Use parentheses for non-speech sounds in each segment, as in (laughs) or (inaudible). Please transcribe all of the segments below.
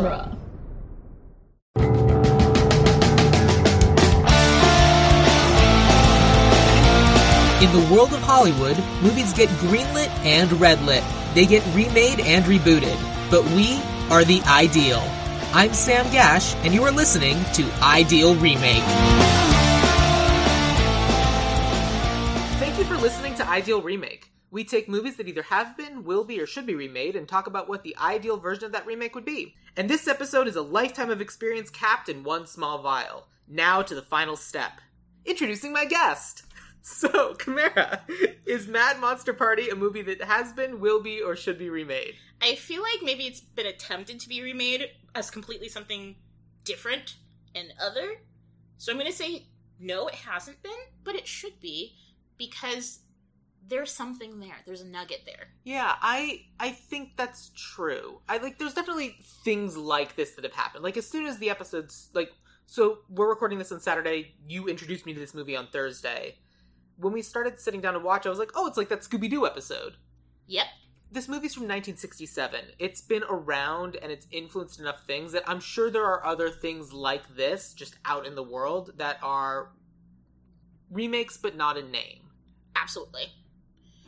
genre. In the world of Hollywood, movies get greenlit and redlit. They get remade and rebooted. But we are the ideal. I'm Sam Gash, and you are listening to Ideal Remake. Thank you for listening to Ideal Remake. We take movies that either have been, will be, or should be remade and talk about what the ideal version of that remake would be. And this episode is a lifetime of experience capped in one small vial. Now to the final step. Introducing my guest! (laughs) So, Chimera, is Mad Monster Party a movie that has been, will be, or should be remade? I feel like maybe it's been attempted to be remade as completely something different and other. So I'm going to say no, it hasn't been, but it should be because there's something there. There's a nugget there. Yeah, I I think that's true. I like there's definitely things like this that have happened. Like as soon as the episodes like so we're recording this on Saturday, you introduced me to this movie on Thursday. When we started sitting down to watch, I was like, "Oh, it's like that Scooby Doo episode." Yep. This movie's from 1967. It's been around and it's influenced enough things that I'm sure there are other things like this just out in the world that are remakes but not in name. Absolutely.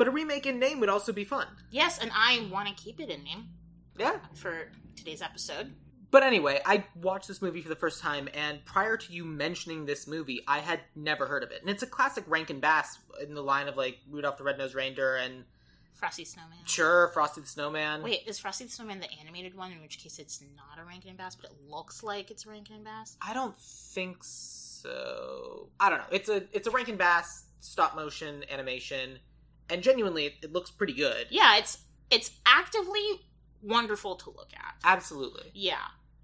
But a remake in name would also be fun. Yes, and I want to keep it in name Yeah. for today's episode. But anyway, I watched this movie for the first time, and prior to you mentioning this movie, I had never heard of it. And it's a classic Rankin Bass in the line of like Rudolph the Red-Nosed Reindeer and Frosty Snowman. sure Frosty the Snowman. Wait, is Frosty the Snowman the animated one? In which case, it's not a Rankin and Bass, but it looks like it's a Rankin and Bass. I don't think so. I don't know. It's a it's a Rankin Bass stop motion animation, and genuinely, it, it looks pretty good. Yeah, it's it's actively wonderful to look at. Absolutely. Yeah,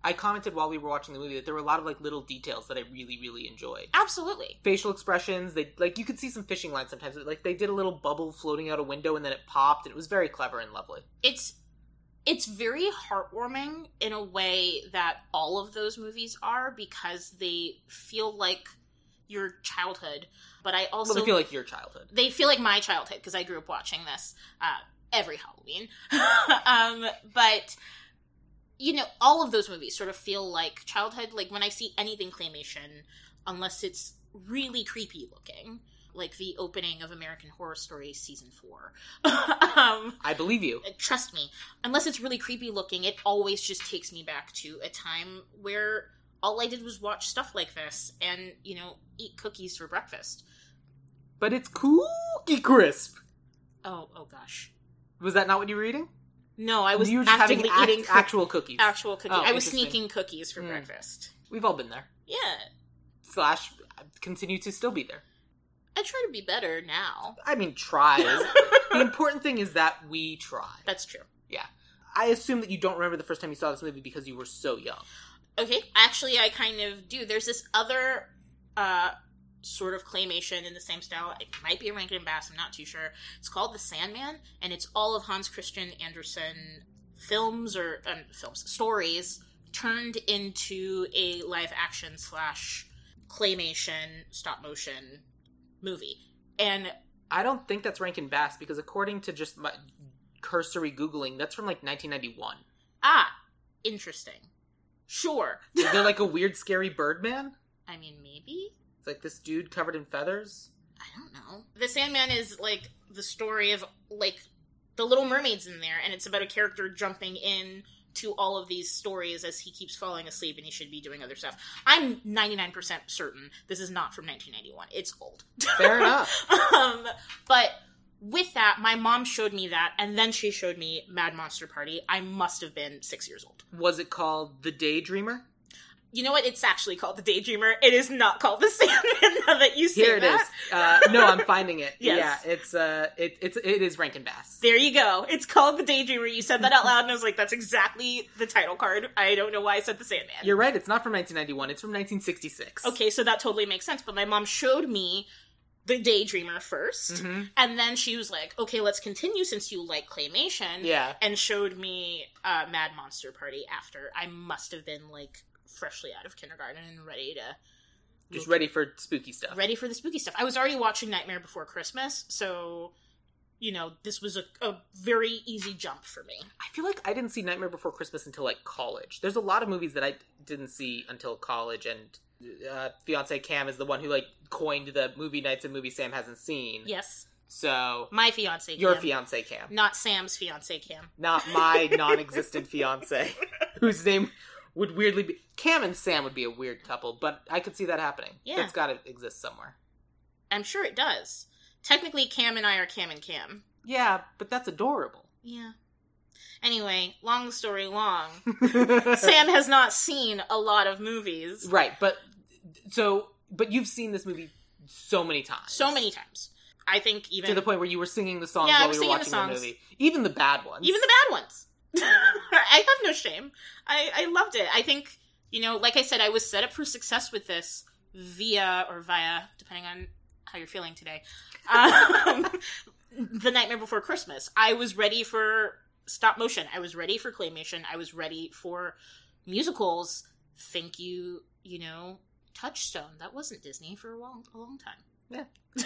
I commented while we were watching the movie that there were a lot of like little details that I really really enjoyed. absolutely. facial expressions. They like you could see some fishing lines sometimes. Like they did a little bubble floating out a window and then it popped, and it was very clever and lovely. It's it's very heartwarming in a way that all of those movies are because they feel like your childhood. But I also well, they feel like your childhood. they feel like my childhood because I grew up watching this uh, every Halloween. (laughs) um, but you know, all of those movies sort of feel like childhood. Like when I see anything claymation, unless it's really creepy looking, like the opening of American Horror Story season four. (laughs) um, I believe you. trust me, unless it's really creepy looking, it always just takes me back to a time where all I did was watch stuff like this and you know eat cookies for breakfast. But it's Cookie Crisp. Oh, oh gosh. Was that not what you were eating? No, I was you were just actively act- eating cook- actual cookies. actual cookies. Oh, I was sneaking cookies for Mm. breakfast. We've all been there. Yeah, Slash, continue to still be there. I try to be better now. I mean, try. (laughs) the important thing is that we try. That's true. Yeah. I assume that you don't remember the first time you saw this movie because you were so young. Okay, actually, I kind of do. There's this other uh, sort of claymation in the same style. It might be a Rankin Bass. I'm not too sure. It's called The Sandman, and it's all of Hans Christian Andersen films or um, films stories turned into a live action slash claymation stop motion movie. And I don't think that's Rankin Bass because according to just my cursory googling, that's from like 1991. ah, interesting. Sure. (laughs) Is there like a weird, scary Birdman? I mean, maybe. It's like this dude covered in feathers. I don't know. The Sandman is like the story of like the Little Mermaid's in there, and it's about a character jumping in to all of these stories as he keeps falling asleep and he should be doing other stuff. I'm 99% certain this is not from 1991. It's old. Fair enough. (laughs) um, but with that, my mom showed me that, and then she showed me Mad Monster Party. I must have been six years old. Was it called The Daydreamer? You know what? It's actually called The Daydreamer. It is not called The (laughs) Sandman. Now that you say Here it is. that. Uh, no, I'm finding it. (laughs) Yes. Yeah, it's uh, it, it's it is Rankin Bass. There you go. It's called The Daydreamer. You said that out loud, and I was like, that's exactly the title card. I don't know why I said The Sandman. You're right. It's not from 1991. It's from 1966. okay, so that totally makes sense. But my mom showed me The Daydreamer 1st Mhm. and then she was like, okay, let's continue since you like claymation. Yeah. And showed me uh, Mad Monster Party after. I must have been like freshly out of kindergarten and ready to. Just ready for spooky stuff. Ready for the spooky stuff. I was already watching Nightmare Before Christmas, so you know, this was a, a very easy jump for me. I feel like I didn't see Nightmare Before Christmas until like college. There's a lot of movies that I didn't see until college, and uh, fiance Cam is the one who like coined the movie nights and movie Sam hasn't seen. Yes, So my fiance, Cam. your Cam. fiance Cam, not Sam's fiance, Cam. not my (laughs) non-existent fiance, (laughs) whose name would weirdly be Cam and Sam would be a weird couple, but I could see that happening. Yeah. That's got to exist somewhere. I'm sure it does. Technically, Cam and I are Cam and Cam. Yeah, but that's adorable. Yeah. Anyway, long story long, (laughs) Sam has not seen a lot of movies. right, but so but you've seen this movie so many times, So many times. I think even to the point where you were singing the songs Yeah, while we were singing the watching the, movie, even the bad ones. even the bad ones. (laughs) I have no shame. I, I loved it. I think, you know, like I said, I was set up for success with this via or via, depending on how you're feeling today. (laughs) Um, the Nightmare Before Christmas. I was ready for stop motion. I was ready for claymation. I was ready for musicals. Thank you, you know, Touchstone. That wasn't Disney for a long, a long time. Yeah.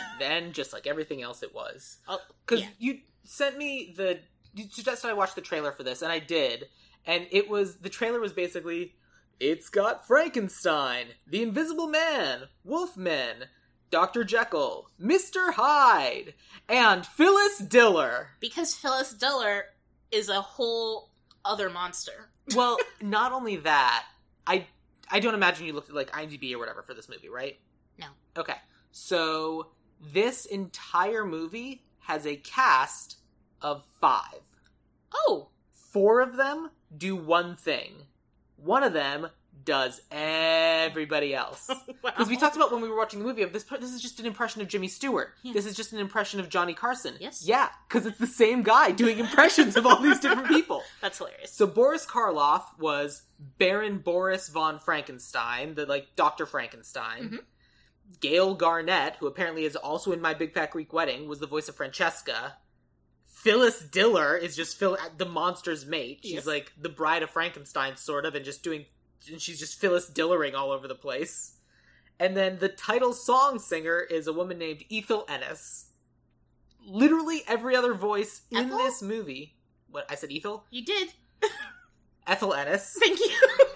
(laughs) then just like everything else, it was Oh, because yeah. you sent me the you suggested I watch the trailer for this, and I did, and it was the trailer was basically it's got Frankenstein, the Invisible Man, Wolfman, Doctor Jekyll, Mister Hyde, and Phyllis Diller. because Phyllis Diller is a whole other monster. (laughs) Well, not only that, I I don't imagine you looked at like IMDb or whatever for this movie, right? No. Okay. So this entire movie has a cast of five. Oh, Four of them do one thing. One of them does everybody else. (laughs) Because we talked about when we were watching the movie of this. This is just an impression of Jimmy Stewart. Yeah. This is just an impression of Johnny Carson. Yes. Yeah, because it's the same guy doing impressions of all these different people. (laughs) That's hilarious. So Boris Karloff was Baron Boris von Frankenstein, the like Doctor Frankenstein. Mhm. Gale Garnett, who apparently is also in My Big Fat Greek Wedding, was the voice of Francesca. Phyllis Diller is just Phil, the monster's mate. She's Yes. like the bride of Frankenstein, sort of, and just doing. And she's just Phyllis Dillering all over the place. And then the title song singer is a woman named Ethel Ennis. Literally every other voice in Ethel? this movie. What I said, Ethel? You did. (laughs) Ethel Ennis. (laughs) Thank you.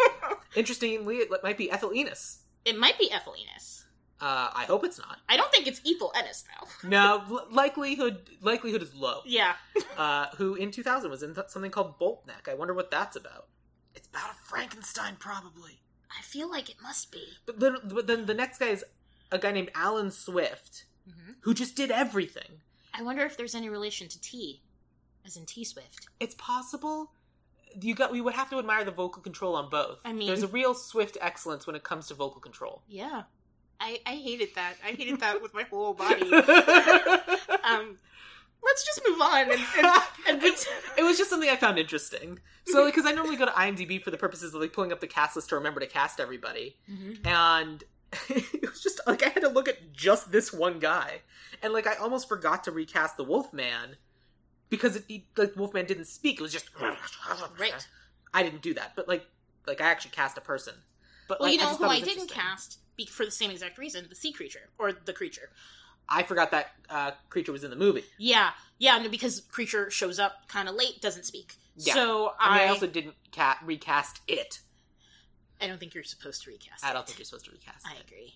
(laughs) Interestingly, it might be Ethel Ennis. it might be Ethel Ennis. Uh, I hope it's not. I don't think it's Ethel Ennis though. No, l- likelihood likelihood is low. Yeah. Uh, who in 2000 was in th- something called Boltneck. I wonder what that's about. It's about a Frankenstein, probably. I feel like it must be. But, lit- but then the next guy is a guy named Allen Swift, hmm who just did everything. I wonder if there's any relation to T, as in T Swift. It's possible. You got. We would have to admire the vocal control on both. I mean- there's a real Swift excellence when it comes to vocal control. Yeah. I, I hated that. I hated (laughs) that with my whole body. (laughs) Um, let's just move on and, and, (laughs) and It's- it was just something I found interesting. So, because I normally go to IMDb for the purposes of like pulling up the cast list to remember to cast everybody, Mhm. and (laughs) it was just like I had to look at just this one guy, and like I almost forgot to recast the Wolfman because it, he, like Wolfman didn't speak. It was just Right. I didn't do that, but like like I actually cast a person. But Well, like, you know just who I didn't cast be- for the same exact reason? The sea creature or the creature. I forgot that uh, creature was in the movie. Yeah, yeah, no, because creature shows up kind of late, doesn't speak. Yeah. So I, mean, I, I also didn't ca- recast it. I don't think you're supposed to recast. I don't it. think you're supposed to recast. I it. agree.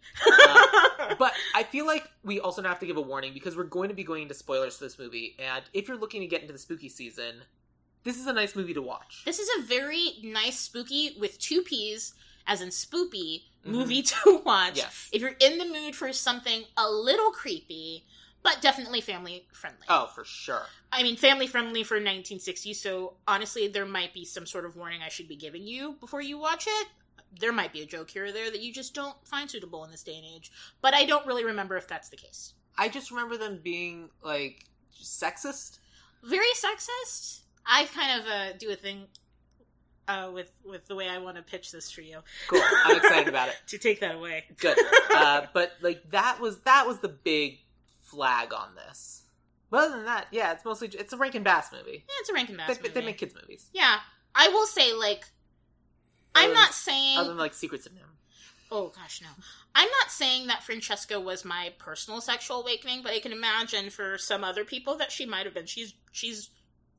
Uh, but (laughs) I feel like we also have to give a warning because we're going to be going into spoilers for this movie, and if you're looking to get into the spooky season, this is a nice movie to watch. this is a very nice spooky with two P's, as in spoopy Mhm. movie (laughs) to watch. Yes. If you're in the mood for something a little creepy, but definitely family friendly. Oh, for sure. I mean, family friendly for 1960. So honestly, there might be some sort of warning I should be giving you before you watch it. There might be a joke here or there that you just don't find suitable in this day and age. But I don't really remember if that's the case. I just remember them being like sexist. Very sexist. I kind of uh, do a thing uh, with with the way I want to pitch this for you. Cool. I'm excited about it. (laughs) To take that away. Good. Uh, but like that was that was the big flag on this. But other than that, yeah, it's mostly it's a Rankin Bass movie. Yeah, it's a Rankin Bass They, movie. they make kids movies. yeah, I will say like Other I'm than- not saying Other than like Secrets of NIMH. Oh gosh, no. I'm not saying that Francesca was my personal sexual awakening, but I can imagine for some other people that she might have been. She's she's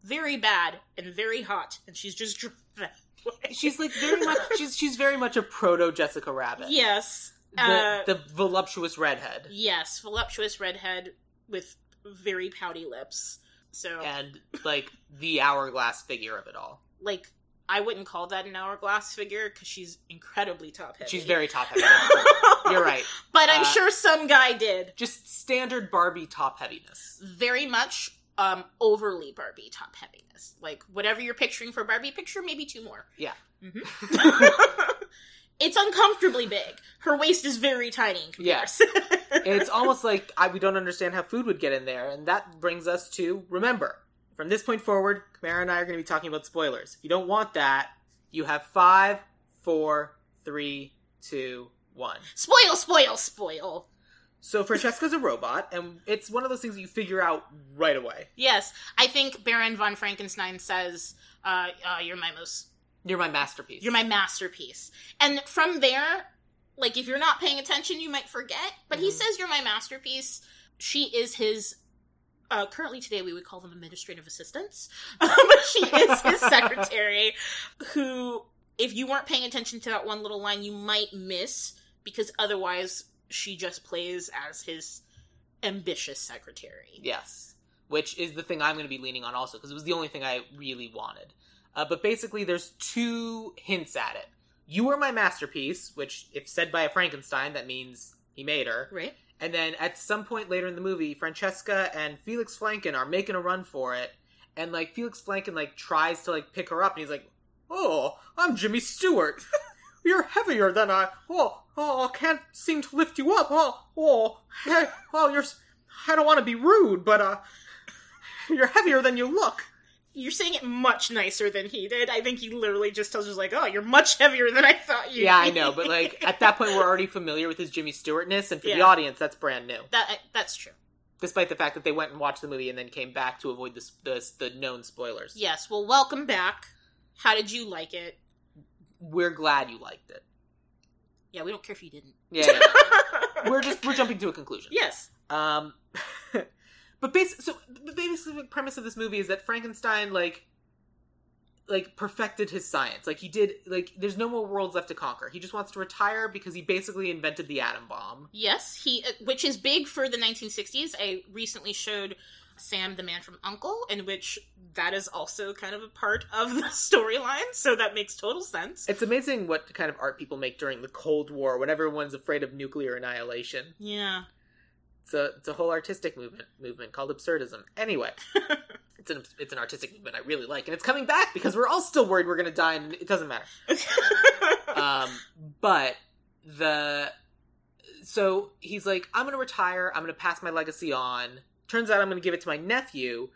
very bad and very hot, and she's just that way. She's like very much. She's she's very much a proto Jessica Rabbit. yes, The, uh, the voluptuous redhead. yes, voluptuous redhead with very pouty lips. So and like the hourglass figure of it all. like I wouldn't call that an hourglass figure because she's incredibly top heavy. She's very top heavy. You're right. (laughs) but I'm uh, sure some guy did. Just standard Barbie top heaviness. very much um overly Barbie top heaviness. Like whatever you're picturing for Barbie, picture maybe two more. Yeah. Mhm. (laughs) it's uncomfortably big. Her waist is very tiny Yes. comparison. (laughs) it's almost like I, we don't understand how food would get in there, and that brings us to remember. From this point forward, Kamara and I are going to be talking about spoilers. If you don't want that, you have five, four, three, two, one. spoil, spoil, spoil. So Francesca's a robot, and it's one of those things that you figure out right away. Yes, I think Baron von Frankenstein says, uh, uh, "You're my most, You're my masterpiece. you're my masterpiece." And from there, like if you're not paying attention, you might forget. But he Mhm. says, "You're my masterpiece." She is his. Uh, currently, today we would call them administrative assistants, but (laughs) she is his (laughs) secretary. Who, if you weren't paying attention to that one little line, you might miss because otherwise she just plays as his ambitious secretary. Yes. Which is the thing I'm going to be leaning on also, because it was the only thing I really wanted. Uh, but basically, there's two hints at it. You are my masterpiece, which, if said by a Frankenstein, that means he made her. Right? And then at some point later in the movie, Francesca and Felix Flankin are making a run for it. And, like, Felix Flankin, like, tries to, like, pick her up, and he's like, Oh, I'm Jimmy Stewart. (laughs) You're heavier than I. Oh, oh, I can't seem to lift you up. Oh, oh, hey, oh, you're. s- I don't want to be rude, but uh, you're heavier than you look. You're saying it much nicer than he did. I think he literally just tells us like, "Oh, you're much heavier than I thought you." Yeah, I know, but like at that point, we're already familiar with his Jimmy Stewartness, and for the audience, that's brand new. that that's true. Despite the fact that they went and watched the movie and then came back to avoid the the, the known spoilers. Yes. Well, welcome back. How did you like it? We're glad you liked it. Yeah, we don't care if you didn't. Yeah, yeah. (laughs) we're just we're jumping to a conclusion. yes. Um, (laughs) but basically, so the basic premise of this movie is that Frankenstein like like perfected his science. Like he did. Like there's no more worlds left to conquer. He just wants to retire because he basically invented the atom bomb. Yes, he, uh, which is big for the 1960s. I recently showed Sam the Man from U.N.C.L.E., in which that is also kind of a part of the (laughs) storyline, so that makes total sense. It's amazing what kind of art people make during the Cold War when everyone's afraid of nuclear annihilation. Yeah. It's a it's a whole artistic movement movement called absurdism. Anyway, (laughs) it's an it's an artistic movement I really like, and it's coming back because we're all still worried we're gonna die, and it doesn't matter. (laughs) um, but the so he's like, I'm gonna retire. I'm gonna pass my legacy on. Turns out I'm gonna give it to my nephew,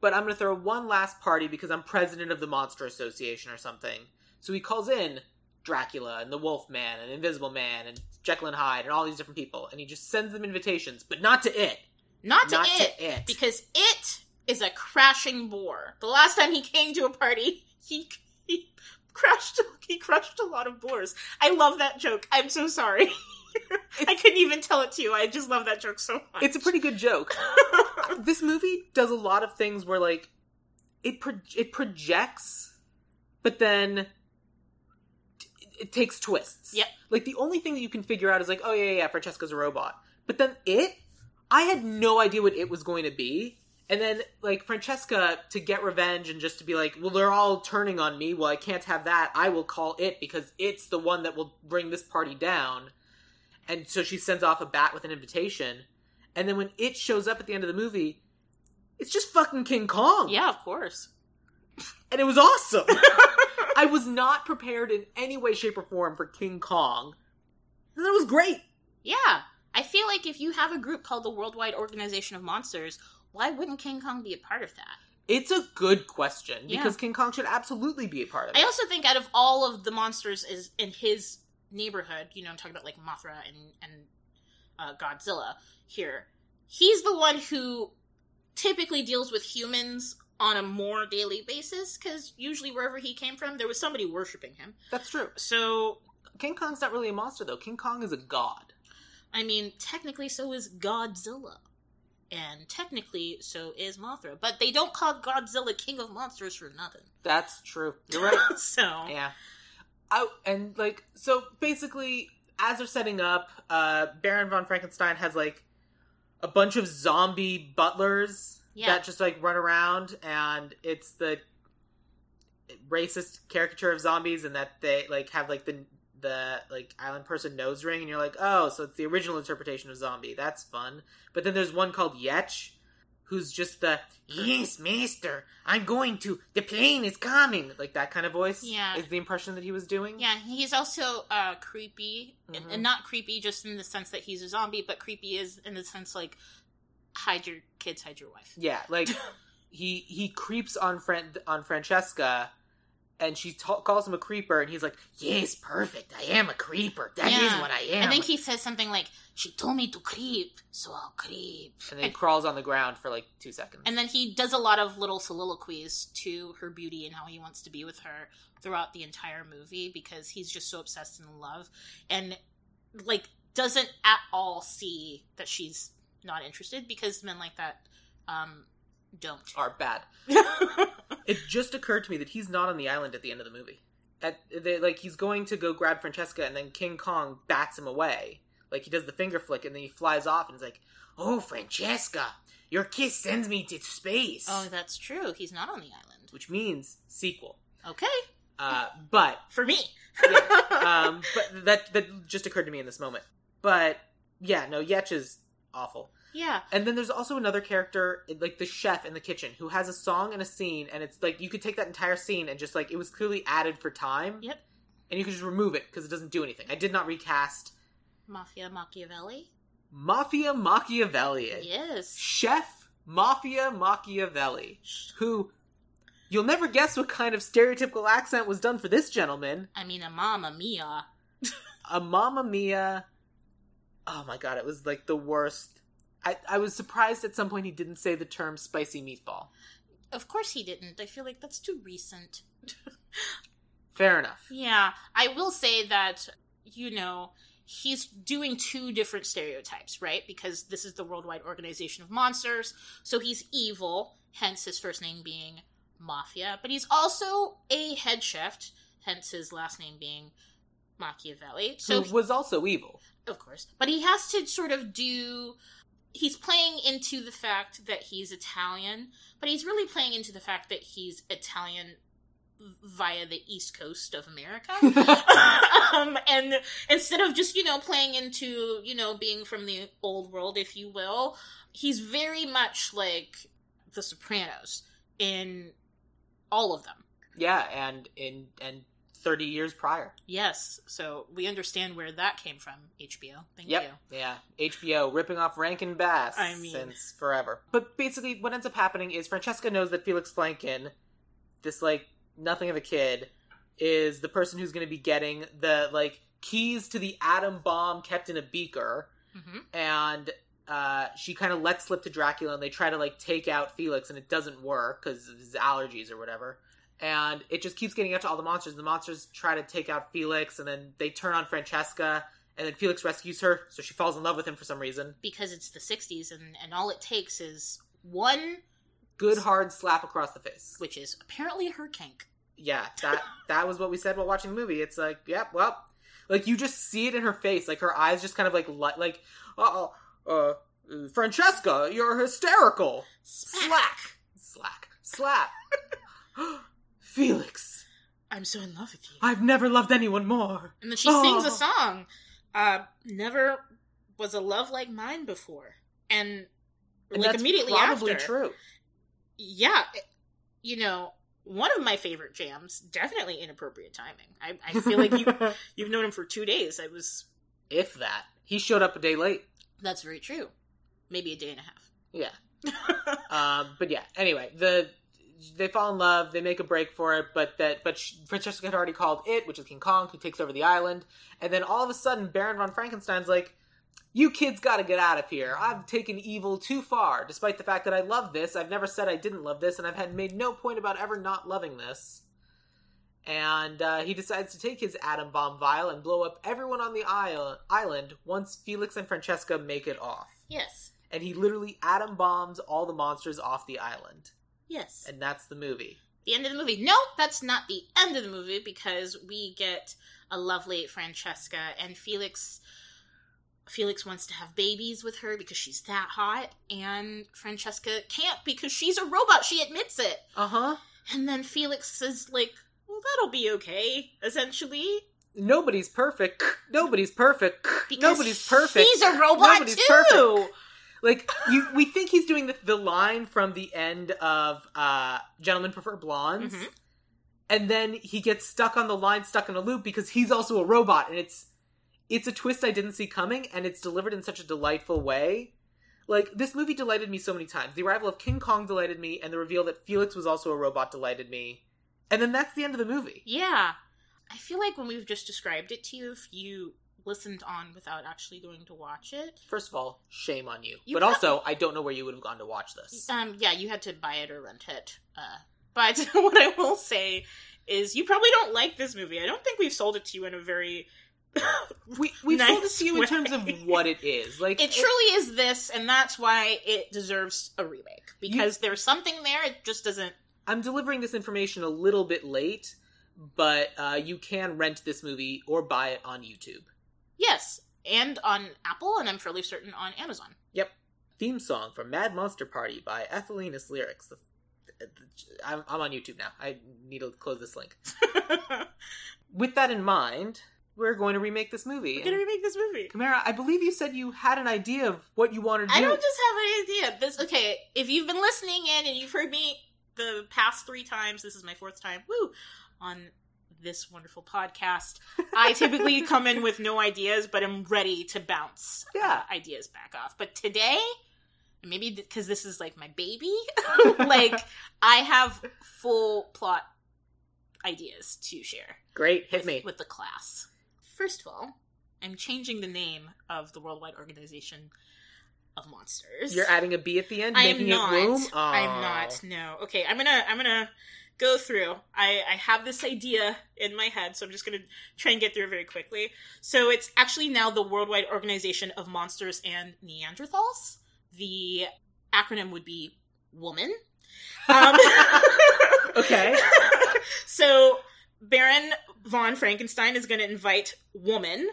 but I'm gonna throw one last party because I'm president of the Monster Association or something. So he calls in Dracula and the Wolf Man and Invisible Man and Jekyll and Hyde and all these different people, and he just sends them invitations, but not to it. Not to Not it. to it. because it is a crashing bore. The last time he came to a party, he he crashed he crushed a lot of boars. I love that joke. I'm so sorry. (laughs) (laughs) I couldn't even tell it to you. I just love that joke so much. It's a pretty good joke. (laughs) this movie does a lot of things where like it pro- it projects but then t- it takes twists Yep. like the only thing that you can figure out is like oh yeah yeah, yeah francesca's a robot but then it i had no idea what it was going to be and then like francesca to get revenge and just to be like well they're all turning on me well i can't have that i will call it because it's the one that will bring this party down and so she sends off a bat with an invitation and then when it shows up at the end of the movie, it's just fucking King Kong. yeah, of course. And it was awesome. I was not prepared in any way, shape, or form for King Kong. And it was great. Yeah. I feel like if you have a group called the Worldwide Organization of Monsters, why wouldn't King Kong be a part of that? It's a good question Yeah. because King Kong should absolutely be a part of it. I also think out of all of the monsters is in his neighborhood, you know, I'm talking about like Mothra and and uh, Godzilla here. He's the one who typically deals with humans on a more daily basis because usually wherever he came from, there was somebody worshiping him. That's true. So King Kong's not really a monster though. King Kong is a god. I mean, technically, so is Godzilla. And technically, so is Mothra. But they don't call Godzilla King of Monsters for nothing. That's true. You're (laughs) right. so, yeah. Oh, and like so basically as they're setting up, uh Baron von Frankenstein has like a bunch of zombie butlers Yeah. that just like run around and it's the racist caricature of zombies and that they like have like the the like island person nose ring and you're like, "Oh, so it's the original interpretation of zombie. That's fun." But then there's one called Yetch who's just the yes, master. I'm going to. The plane is coming. Like that kind of voice. Yeah. is the impression that he was doing. yeah, he's also uh, creepy. And, Mhm. and not creepy just in the sense that he's a zombie, but creepy is in the sense like, hide your kids, hide your wife. yeah. Like (laughs) he he creeps on friend on Francesca. And she ta- calls him a creeper, and he's like, "Yes, perfect. I am a creeper. That is Yeah. what I am." I think he says something like, she told me to creep, so I'll creep. and then he crawls on the ground for like two seconds. And then he does a lot of little soliloquies to her beauty and how he wants to be with her throughout the entire movie because he's just so obsessed and in love and like doesn't at all see that she's not interested because men like that um don't. are bad. (laughs) It just occurred to me that he's not on the island at the end of the movie. At they, like he's going to go grab Francesca, and then King Kong bats him away. Like he does the finger flick, and then he flies off, and he's like, "Oh, Francesca, your kiss sends me to space," oh, that's true. He's not on the island. which means sequel. Okay. Uh, but For me. (laughs) um, but that that just occurred to me in this moment. But yeah, no, Yetch is awful. Yeah. And then there's also another character, like the chef in the kitchen, who has a song and a scene, and it's like you could take that entire scene and just like it was clearly added for time. Yep. And you could just remove it because it doesn't do anything. I did not recast Mafia Machiavelli? Mafia Machiavelli. Yes. Chef Mafia Machiavelli, who you'll never guess what kind of stereotypical accent was done for this gentleman. I mean, a mamma mia. (laughs) A Mamma Mia. Oh my god, it was like the worst. I, I was surprised at some point he didn't say the term spicy meatball. Of course he didn't. I feel like that's too recent. (laughs) Fair enough. Yeah, I will say that, you know, he's doing two different stereotypes, right? Because this is the Worldwide Organization of Monsters, so he's evil, hence his first name being Mafia, but he's also a head chef, hence his last name being Machiavelli. So, who was also evil. of course, but he has to sort of do. He's playing into the fact that he's Italian, but he's really playing into the fact that he's Italian via the east coast of America. (laughs) (laughs) um, and instead of just, you know, playing into, you know, being from the old world, if you will, he's very much like The Sopranos in all of them. yeah, and in and thirty years prior. Yes, so we understand where that came from, HBO. Thank Yep. you. Yeah. HBO ripping off Rankin Bass I mean- since forever. But basically what ends up happening is Francesca knows that Felix Flankin, this like nothing of a kid, is the person who's gonna be getting the like keys to the atom bomb kept in a beaker. hmm and uh, she kind of lets slip to Dracula, and they try to like take out Felix, and it doesn't work because of his allergies or whatever. And it just keeps getting out to all the monsters. The monsters try to take out Felix, and then they turn on Francesca, and then Felix rescues her, so she falls in love with him for some reason. Because it's the 60s, and, and all it takes is one, Good hard slap across the face. which is apparently her kink. Yeah, that that was what we said while watching the movie. It's like, yep, well, like you just see it in her face, like her eyes just kind of like li- like, uh, uh, Francesca, you're hysterical. Slack. Slack. Slap. (laughs) Felix, I'm so in love with you. I've never loved anyone more. And then she sings Oh. a song. Uh, never was a love like mine before. And, And like immediately probably after, true. yeah, you know, one of my favorite jams, definitely inappropriate timing. I, I feel like you (laughs) you've known him for two days. I was if that. He showed up a day late. that's very true. Maybe a day and a half. Yeah. Um, (laughs) but yeah. Anyway, the they fall in love. They make a break for it, but that but sh Francesca had already called it, which is King Kong, who takes over the island. And then all of a sudden, Baron von Frankenstein's like, "You kids got to get out of here. I've taken evil too far. Despite the fact that I love this, I've never said I didn't love this, and I've had made no point about ever not loving this." and uh, he decides to take his atom bomb vial and blow up everyone on the isle- island once Felix and Francesca make it off. Yes. And he literally atom bombs all the monsters off the island. Yes. And that's the movie. the end of the movie. No, that's not the end of the movie because we get a lovely Francesca and Felix. Felix wants to have babies with her because she's that hot, and Francesca can't because she's a robot. She admits it. Uh huh. And then Felix is like, well, that'll be okay, essentially. Nobody's perfect. Nobody's perfect. Because Nobody's perfect. He's a robot Nobody's too. perfect. Like you, we think he's doing the, the line from the end of uh, "Gentlemen Prefer Blondes," Mhm. and then he gets stuck on the line, stuck in a loop because he's also a robot, and it's it's a twist I didn't see coming, and it's delivered in such a delightful way. Like this movie delighted me so many times. The arrival of King Kong delighted me, and the reveal that Felix was also a robot delighted me. And then that's the end of the movie. Yeah. I feel like when we've just described it to you, if you listened on without actually going to watch it, First of all, shame on you. You but also, I don't know where you would have gone to watch this. um, yeah, you had to buy it or rent it. Uh, but (laughs) what I will say is, you probably don't like this movie. I don't think we've sold it to you in a very. (laughs) We we Nice told it to you in terms of what it is. Like It truly is this, and that's why it deserves a remake because there's something there. It just doesn't. I'm delivering this information a little bit late, but uh, you can rent this movie or buy it on YouTube. Yes, and on Apple, and I'm fairly certain on Amazon. Yep. Theme song from Mad Monster Party by Ethel Ennis Lyrics. The, I'm, I'm on YouTube now. I need to close this link. (laughs) With that in mind, we're going to remake this movie. We're gonna remake this movie. Kamara, I believe you said you had an idea of what you wanted to do. I do. don't just have an idea. This okay. If you've been listening in and you've heard me the past three times, this is my fourth time. Woo! On this wonderful podcast, I typically (laughs) come in with no ideas, but I'm ready to bounce uh, ideas back off. But today, maybe because this is like my baby, (laughs) like I have full plot ideas to share Great, hit with, me. with the class. First of all, I'm changing the name of the Worldwide Organization of Monsters. You're adding a B at the end, I'm not. it room. I'm not. No. Okay. I'm gonna. I'm gonna go through. I I have this idea in my head, so I'm just gonna try and get through it very quickly. So it's actually now the Worldwide Organization of Monsters and Neanderthals. The acronym would be Woman. Um, (laughs) Okay. (laughs) so Baron von Frankenstein is going to invite Woman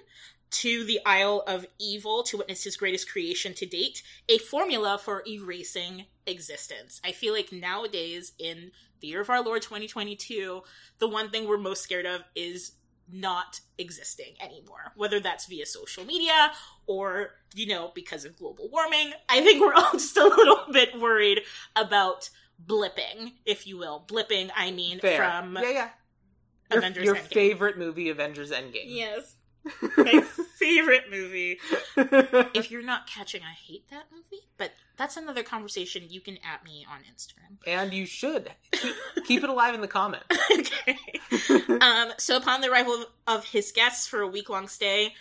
to the Isle of Evil to witness his greatest creation to date, a formula for erasing existence. I feel like nowadays, in the year of our Lord 2022, the one thing we're most scared of is not existing anymore. Whether that's via social media or, you know, because of global warming. I think we're all (laughs) just a little bit worried about blipping, if you will. Blipping, I mean, Fair. from yeah, yeah. Your, Avengers your Endgame. favorite movie, Avengers Endgame. Yes. (laughs) My favorite movie. (laughs) If you're not catching, I hate that movie, but that's another conversation. You can at me on Instagram. and you should keep, (laughs) keep it alive in the comments. okay. Um, so upon the arrival of, of his guests for a week long stay,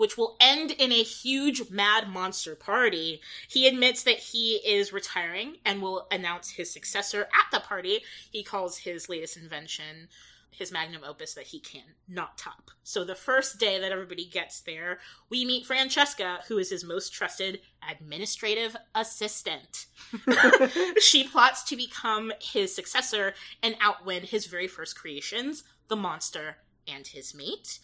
which will end in a huge mad monster party, he admits that he is retiring and will announce his successor at the party. He calls his latest invention his magnum opus that he can not top. So the first day that everybody gets there, we meet Francesca, who is his most trusted administrative assistant. (laughs) she plots to become his successor and outwin his very first creations, the monster and his mate.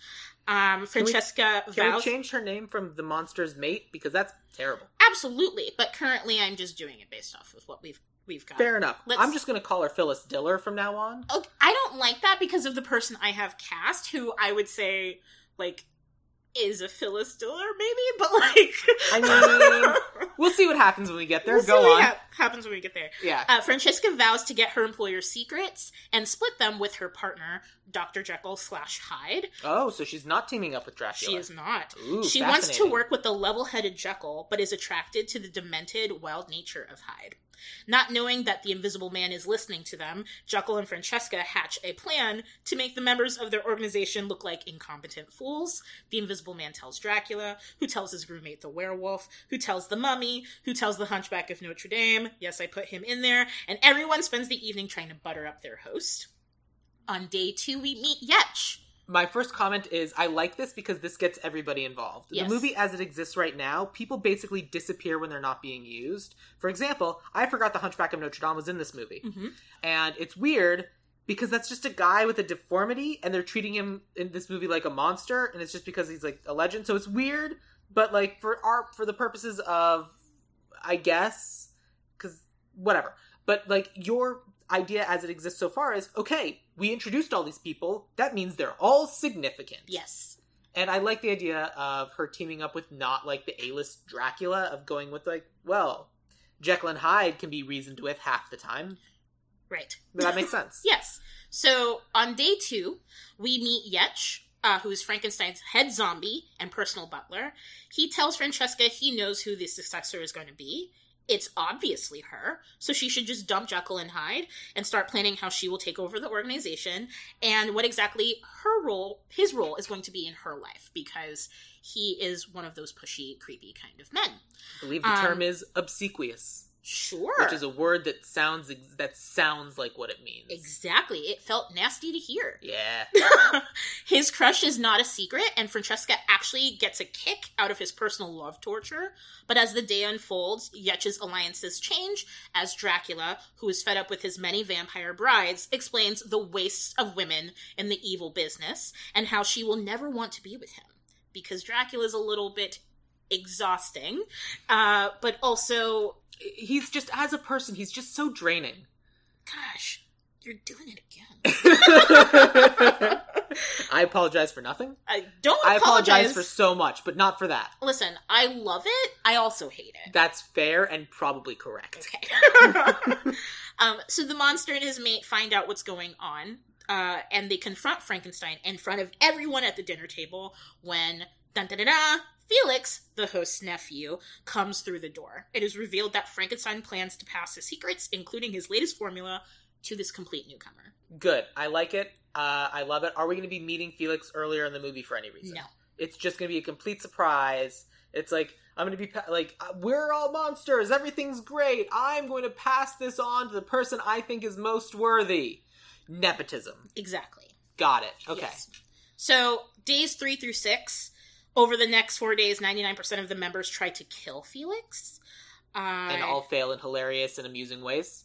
Um, Francesca Can we vows change her name from the monster's mate because that's terrible. absolutely, but currently I'm just doing it based off of what we've we've got. Fair enough. Let's- I'm just going to call her Phyllis Diller from now on. Okay, I don't like that because of the person I have cast, who I would say like is a Phyllis Diller, maybe, (laughs) but like I mean, We'll see what happens when we get there. We'll see Go what on. hap- happens when we get there. yeah. Uh, Francesca vows to get her employer's secrets and split them with her partner, Dr. Jekyll slash Hyde. Oh, so she's not teaming up with Dracula. She is not. Ooh, she wants to work with the level headed Jekyll, but is attracted to the demented, wild nature of Hyde. Not knowing that the Invisible Man is listening to them, Jekyll and Francesca hatch a plan to make the members of their organization look like incompetent fools. The Invisible Man tells Dracula, who tells his roommate the werewolf, who tells the mummy, who tells the hunchback of Notre Dame. Yes, I put him in there. And everyone spends the evening trying to butter up their host. On day two, we meet Yetch. My first comment is I like this because this gets everybody involved. Yes. The movie as it exists right now, people basically disappear when they're not being used. For example, I forgot the Hunchback of Notre Dame was in this movie. Mhm. And it's weird because that's just a guy with a deformity and they're treating him in this movie like a monster and it's just because he's like a legend. So it's weird, but like for our for the purposes of I guess cuz whatever. But like your idea as it exists so far is okay, we introduced all these people. That means they're all significant. Yes. And I like the idea of her teaming up with not like the A-list Dracula of going with like, well, Jekyll and Hyde can be reasoned with half the time. Right. That makes sense. (laughs) Yes. So on day two, we meet Yetch, uh, who is Frankenstein's head zombie and personal butler. He tells Francesca he knows who the successor is going to be. It's obviously her, so she should just dump Jekyll and Hyde and start planning how she will take over the organization and what exactly her role, his role, is going to be in her life because he is one of those pushy, creepy kind of men. I believe the Um, term is obsequious, Sure. which is a word that sounds that sounds like what it means. exactly. It felt nasty to hear. Yeah. (laughs) his crush is not a secret, and Francesca actually gets a kick out of his personal love torture. But as the day unfolds, Yetch's alliances change as Dracula, who is fed up with his many vampire brides, explains the waste of women in the evil business and how she will never want to be with him because Dracula's a little bit exhausting, uh, but also, He's just as a person, he's just so draining. gosh, you're doing it again. I apologize for nothing. I don't I apologize apologize for so much, but not for that. Listen, I love it. I also hate it. That's fair and probably correct. Okay. (laughs) um, so the monster and his mate find out what's going on, uh, and they confront Frankenstein in front of everyone at the dinner table when dun da da da. Felix, the host's nephew, comes through the door. It is revealed that Frankenstein plans to pass his secrets, including his latest formula, to this complete newcomer. Good. I like it. Uh, I love it. Are we going to be meeting Felix earlier in the movie for any reason? No. It's just going to be a complete surprise. It's like I'm going to be pa- like uh, we're all monsters. Everything's great. I'm going to pass this on to the person I think is most worthy. Nepotism. Exactly. Got it. Okay. Yes. So, days three through six, over the next four days, 99% of the members try to kill Felix. Uh, And all fail in hilarious and amusing ways.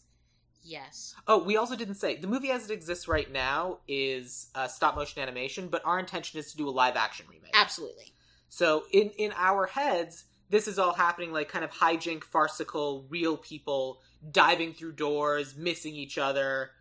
Yes. Oh, we also didn't say the movie as it exists right now is uh, stop motion animation, but our intention is to do a live action remake. Absolutely. So in in our heads, this is all happening like kind of hijink, farcical, real people diving through doors, missing each other,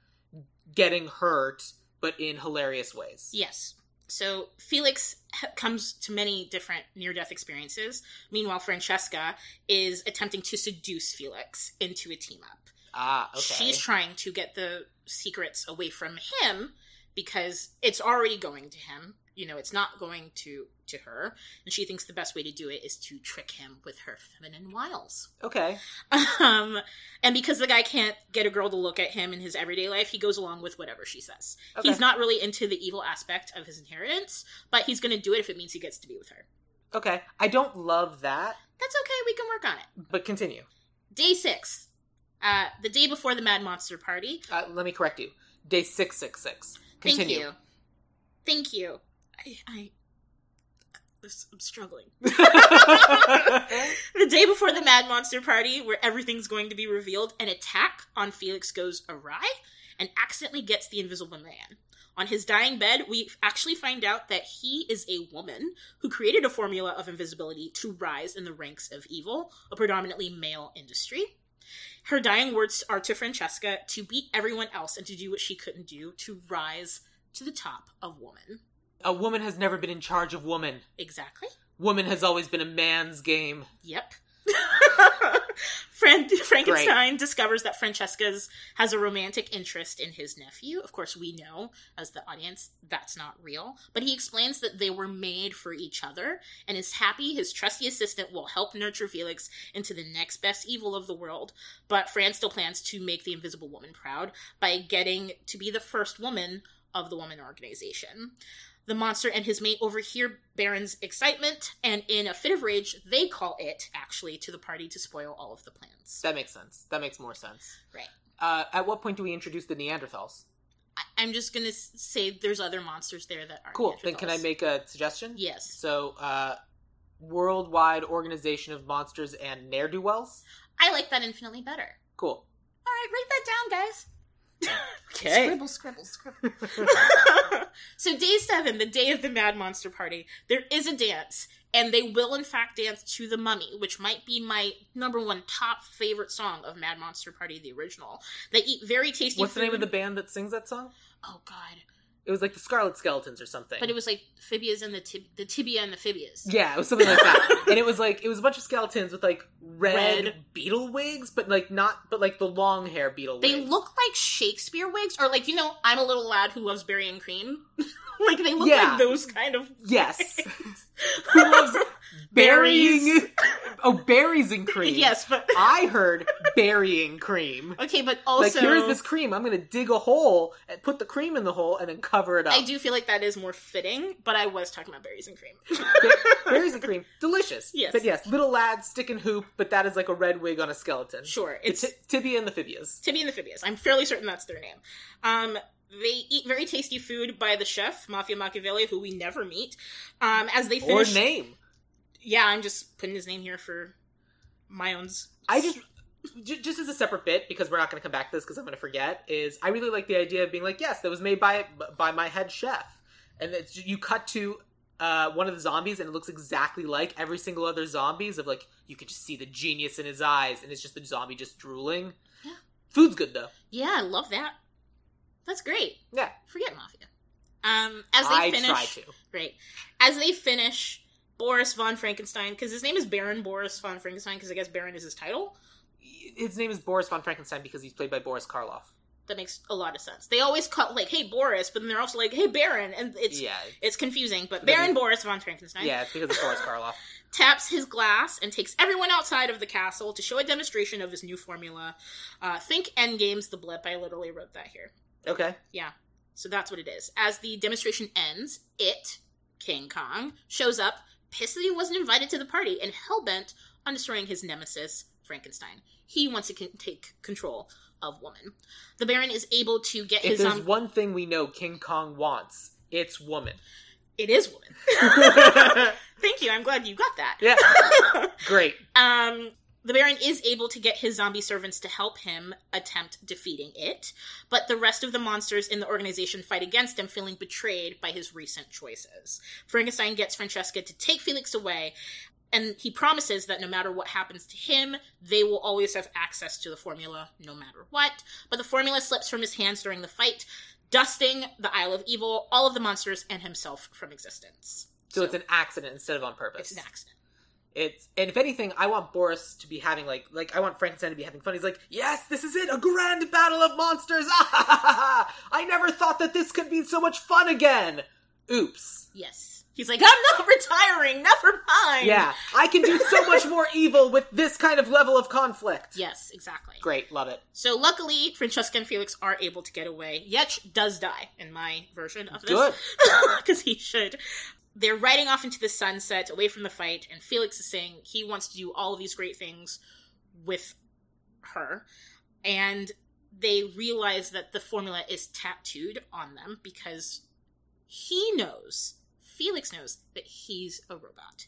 getting hurt, but in hilarious ways. Yes. So Felix comes to many different near death experiences. Meanwhile, Francesca is attempting to seduce Felix into a team up. Ah, okay. She's trying to get the secrets away from him because it's already going to him. You know, it's not going to to her, and she thinks the best way to do it is to trick him with her feminine wiles. okay. Um, and because the guy can't get a girl to look at him in his everyday life, he goes along with whatever she says. Okay. He's not really into the evil aspect of his inheritance, but he's going to do it if it means he gets to be with her. Okay. I don't love that, That's okay. We can work on it. but continue. Day six, uh, the day before the Mad Monster party. Uh, let me correct you. Day six six six. Continue. Thank you. Thank you. I, I I'm struggling. (laughs) (laughs) the day before the Mad Monster party, where everything's going to be revealed, an attack on Felix goes awry and accidentally gets the Invisible Man. On his dying bed, we actually find out that he is a woman who created a formula of invisibility to rise in the ranks of evil, a predominantly male industry. Her dying words are to Francesca to beat everyone else and to do what she couldn't do to rise to the top of woman. A woman has never been in charge of woman. Exactly. Woman has always been a man's game. Yep. (laughs) Fran- Frankenstein discovers that Francesca's has a romantic interest in his nephew. Of course, we know as the audience that's not real, but he explains that they were made for each other and is happy his trusty assistant will help nurture Felix into the next best evil of the world. But Fran still plans to make the Invisible Woman proud by getting to be the first woman of the woman organization. The monster and his mate overhear Baron's excitement, and in a fit of rage, they call it, actually, to the party to spoil all of the plans. That makes sense. That makes more sense. Right. Uh, at what point do we introduce the Neanderthals? I- I'm just gonna say there's other monsters there that are Cool. Then can I make a suggestion? Yes, So, uh, Worldwide Organization of Monsters and Ne'er Do Wells. I like that infinitely better. Cool. All right, write that down, guys. Okay. Scribble, scribble, scribble. (laughs) so day seven, the day of the Mad Monster Party, there is a dance, and they will in fact dance to the Mummy, which might be my number one top favorite song of Mad Monster Party, the original. They eat very tasty. What's the name of the band that sings that song? Oh God! It was like the Scarlet Skeletons or something. But it was like Fibias and the tib- the tibia and the Fibias. Yeah, it was something like that. (laughs) and it was like it was a bunch of skeletons with like red, Red. Beatle wigs, but like not but like the long hair Beatle wigs. They wigs. look like Shakespeare wigs, or like you know, I'm a little lad who loves Berry and Cream. (laughs) like they look Yeah. like those kind of Yes. (laughs) Who loves Berries. (laughs) Oh, berries and cream. yes, but (laughs) I heard burying cream. okay, but also like here's this cream. I'm gonna dig a hole and put the cream in the hole and then cover it up. I do feel like that is more fitting, but I was talking about berries and cream. Berries and cream, delicious. (laughs) Yes. but yes, little lad stick and hoop, but that is like a red wig on a skeleton. sure, The it's ti- tibia and the fibias. Tibby and the Fibias. I'm fairly certain that's their name. Um, they eat very tasty food by the chef, Mafia Machiavelli, who we never meet. Um, as they Or finish, name. Yeah, I'm just putting his name here for my own. I just just as a separate bit because we're not going to come back to this because I'm going to forget. Is I really like the idea of being like, yes, that was made by by my head chef, and it's you cut to. Uh, one of the zombies, and it looks exactly like every single other zombies. Of like, you could just see the genius in his eyes, and it's just the zombie just drooling. Yeah. Food's good though. Yeah, I love that. That's great. Yeah, Forget Mafia. Um, as they I finish, try to. great. As they finish, Boris von Frankenstein, because his name is Baron Boris von Frankenstein, because I guess Baron is his title. His name is Boris von Frankenstein because he's played by Boris Karloff. That makes a lot of sense. They always call like, "Hey Boris," but then they're also like, "Hey Baron," and it's yeah, it's confusing. But Baron Boris von Frankenstein yeah, it's because of Boris Karloff. (laughs) (laughs) taps his glass and takes everyone outside of the castle to show a demonstration of his new formula. Uh, think Endgame's the blip. I literally wrote that here. Okay, Yeah. So that's what it is. As the demonstration ends, it, King Kong, shows up, pissed that he wasn't invited to the party, and hellbent on destroying his nemesis, Frankenstein. He wants to con- take control of woman. The Baron is able to get if his there's um, one thing we know King Kong wants, it's woman. It is woman. (laughs) Thank you. I'm glad you got that. yeah, (laughs) great. Um, the Baron is able to get his zombie servants to help him attempt defeating it, but the rest of the monsters in the organization fight against him, feeling betrayed by his recent choices. Frankenstein gets Francesca to take Felix away, and he promises that no matter what happens to him, they will always have access to the formula no matter what. But the formula slips from his hands during the fight, dusting the Isle of Evil, all of the monsters, and himself from existence. So, it's an accident instead of on purpose. it's an accident. It's and if anything, I want Boris to be having like like I want Frankenstein to be having fun. He's like, yes, this is it, a grand battle of monsters. (laughs) I never thought that this could be so much fun again. Oops. Yes. He's like, I'm not (laughs) retiring. Never mind. Yeah, I can do so much more (laughs) evil with this kind of level of conflict. Yes, exactly. Great, love it. So luckily, Francesca and Felix are able to get away. Yetch does die in my version of this. Good. Because he should. They're riding off into the sunset, away from the fight, and Felix is saying he wants to do all of these great things with her. And they realize that the formula is tattooed on them because he knows, Felix knows, that he's a robot.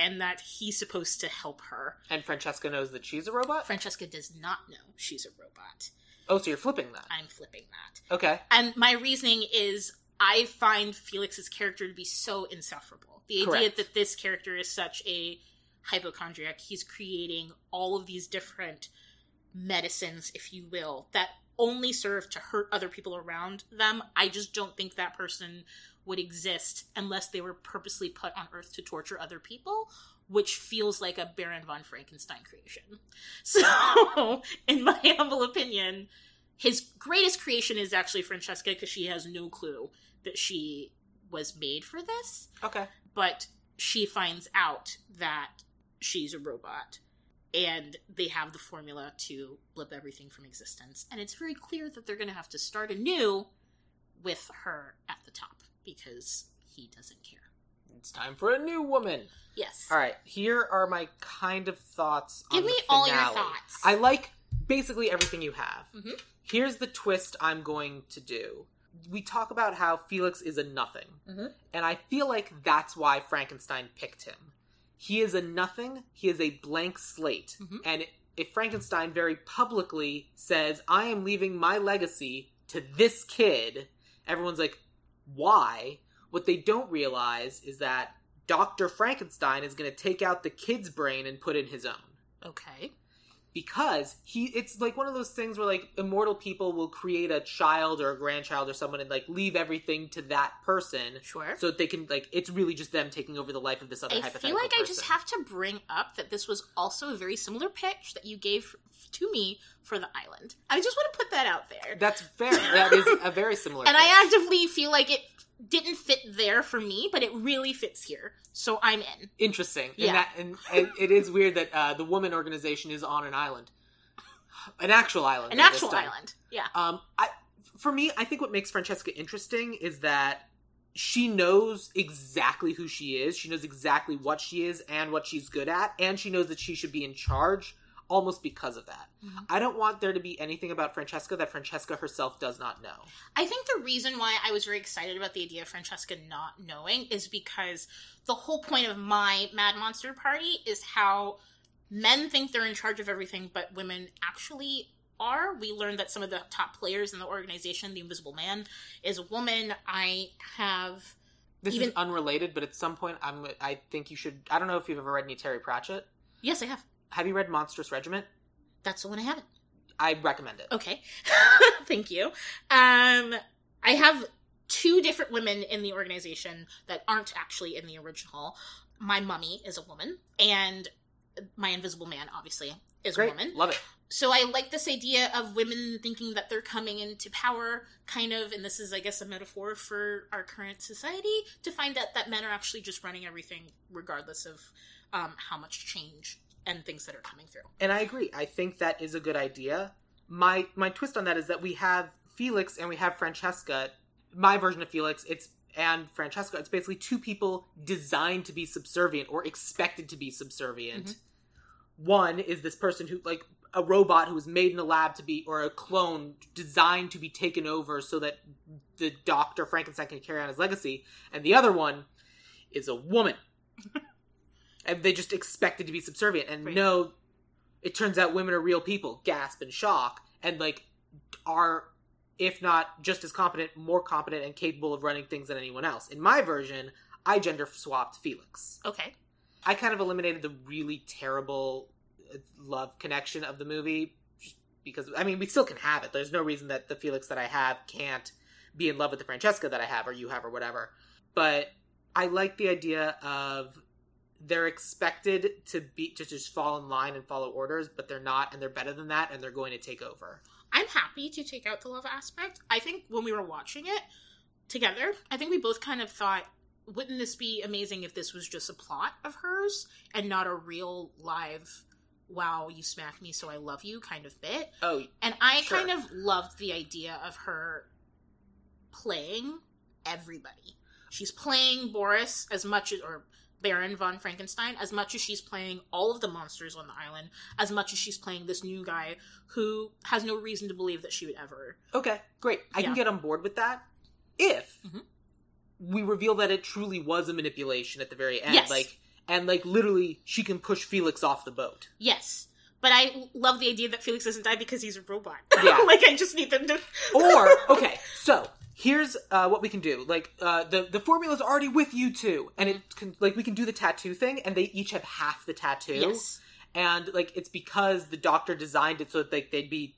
And that he's supposed to help her. And Francesca knows that she's a robot. Francesca does not know she's a robot. Oh, so you're flipping that. I'm flipping that. Okay. And my reasoning is I find Felix's character to be so insufferable. The idea that this character is such a hypochondriac, he's creating all of these different medicines, if you will, that only serve to hurt other people around them. I just don't think that person would exist unless they were purposely put on Earth to torture other people, which feels like a Baron von Frankenstein creation. (laughs) So, in my humble opinion, his greatest creation is actually Francesca because she has no clue that she was made for this, Okay. but she finds out that she's a robot and they have the formula to blip everything from existence. And it's very clear that they're going to have to start anew with her at the top because he doesn't care. It's time for a new woman. Yes. All right, here are my kind of thoughts. Give me all your thoughts. I like basically everything you have. Mhm. Here's the twist I'm going to do. We talk about how Felix is a nothing, Mhm. and I feel like that's why Frankenstein picked him. He is a nothing. He is a blank slate, Mhm. and if Frankenstein very publicly says, "I am leaving my legacy to this kid," everyone's like, "Why?" What they don't realize is that Dr. Frankenstein is going to take out the kid's brain and put in his own. Okay. Because he it's like one of those things where like immortal people will create a child or a grandchild or someone and like leave everything to that person Sure. so that they can like it's really just them taking over the life of this other I hypothetical feel like I just have to bring up that this was also a very similar pitch that you gave to me for the island. I just want to put that out there. That's fair. That is a very similar and pitch. I actively feel like it didn't fit there for me, but it really fits here. So I'm in. interesting. Yeah. And, that, and, and it is weird that uh, the woman organization is on an island. An actual island. An actual island. Yeah. Um, I, for me, I think what makes Francesca interesting is that she knows exactly who she is. She knows exactly what she is and what she's good at, and she knows that she should be in charge almost because of that. Mhm. I don't want there to be anything about Francesca that Francesca herself does not know. I think the reason why I was very excited about the idea of Francesca not knowing is because the whole point of my Mad Monster Party is how men think they're in charge of everything, but women actually are. We learned that some of the top players in the organization, the Invisible Man, is a woman. I have. This Even- is unrelated, but at some point, I'm. I think you should. I don't know if you've ever read any Terry Pratchett. Yes, I have. Have you read Monstrous Regiment? That's the one I haven't. I recommend it. Okay. (laughs) Thank you. Um, I have two different women in the organization that aren't actually in the original. My mummy is a woman, and my invisible man, obviously, is Great, a woman. love it. So I like this idea of women thinking that they're coming into power, kind of, and this is, I guess, a metaphor for our current society, to find out that men are actually just running everything, regardless of um, how much change and things that are coming through. And I agree. I think that is a good idea. My my twist on that is that we have Felix and we have Francesca. My version of Felix, it's and Francesca. It's basically two people designed to be subservient or expected to be subservient. Mhm. One is this person who like a robot who was made in a lab to be or a clone designed to be taken over so that the doctor Frankenstein can carry on his legacy, and the other one is a woman. (laughs) and they just expected to be subservient. And Right. no it turns out women are real people. Gasp and shock. And like are if not just as competent more competent and capable of running things than anyone else. In my version i gender swapped felix. Okay. i kind of eliminated the really terrible uh, love connection of the movie because i mean we still can have it. There's no reason that the felix that i have can't be in love with the francesca that i have or you have or whatever. But i like the idea of they're expected to be to just fall in line and follow orders, but they're not, and they're better than that, and they're going to take over. I'm happy to take out the love aspect. I think when we were watching it together, I think we both kind of thought, wouldn't this be amazing if this was just a plot of hers and not a real live, wow, you smack me, so I love you kind of bit? Oh, And I Sure. kind of loved the idea of her playing everybody. She's playing Boris as much as, or Baron von Frankenstein, as much as she's playing all of the monsters on the island, as much as she's playing this new guy who has no reason to believe that she would ever. okay, great. I can get on board with that if Mhm. we reveal that it truly was a manipulation at the very end. Yes. Like, and like literally, she can push Felix off the boat. Yes. But I love the idea that Felix doesn't die because he's a robot. Yeah. (laughs) like, I just need them to. Or (laughs) okay, so here's uh, what we can do. Like uh, the the formula's already with you two, and it can like we can do the tattoo thing, and they each have half the tattoo. Yes. and like it's because the doctor designed it so that like, they'd be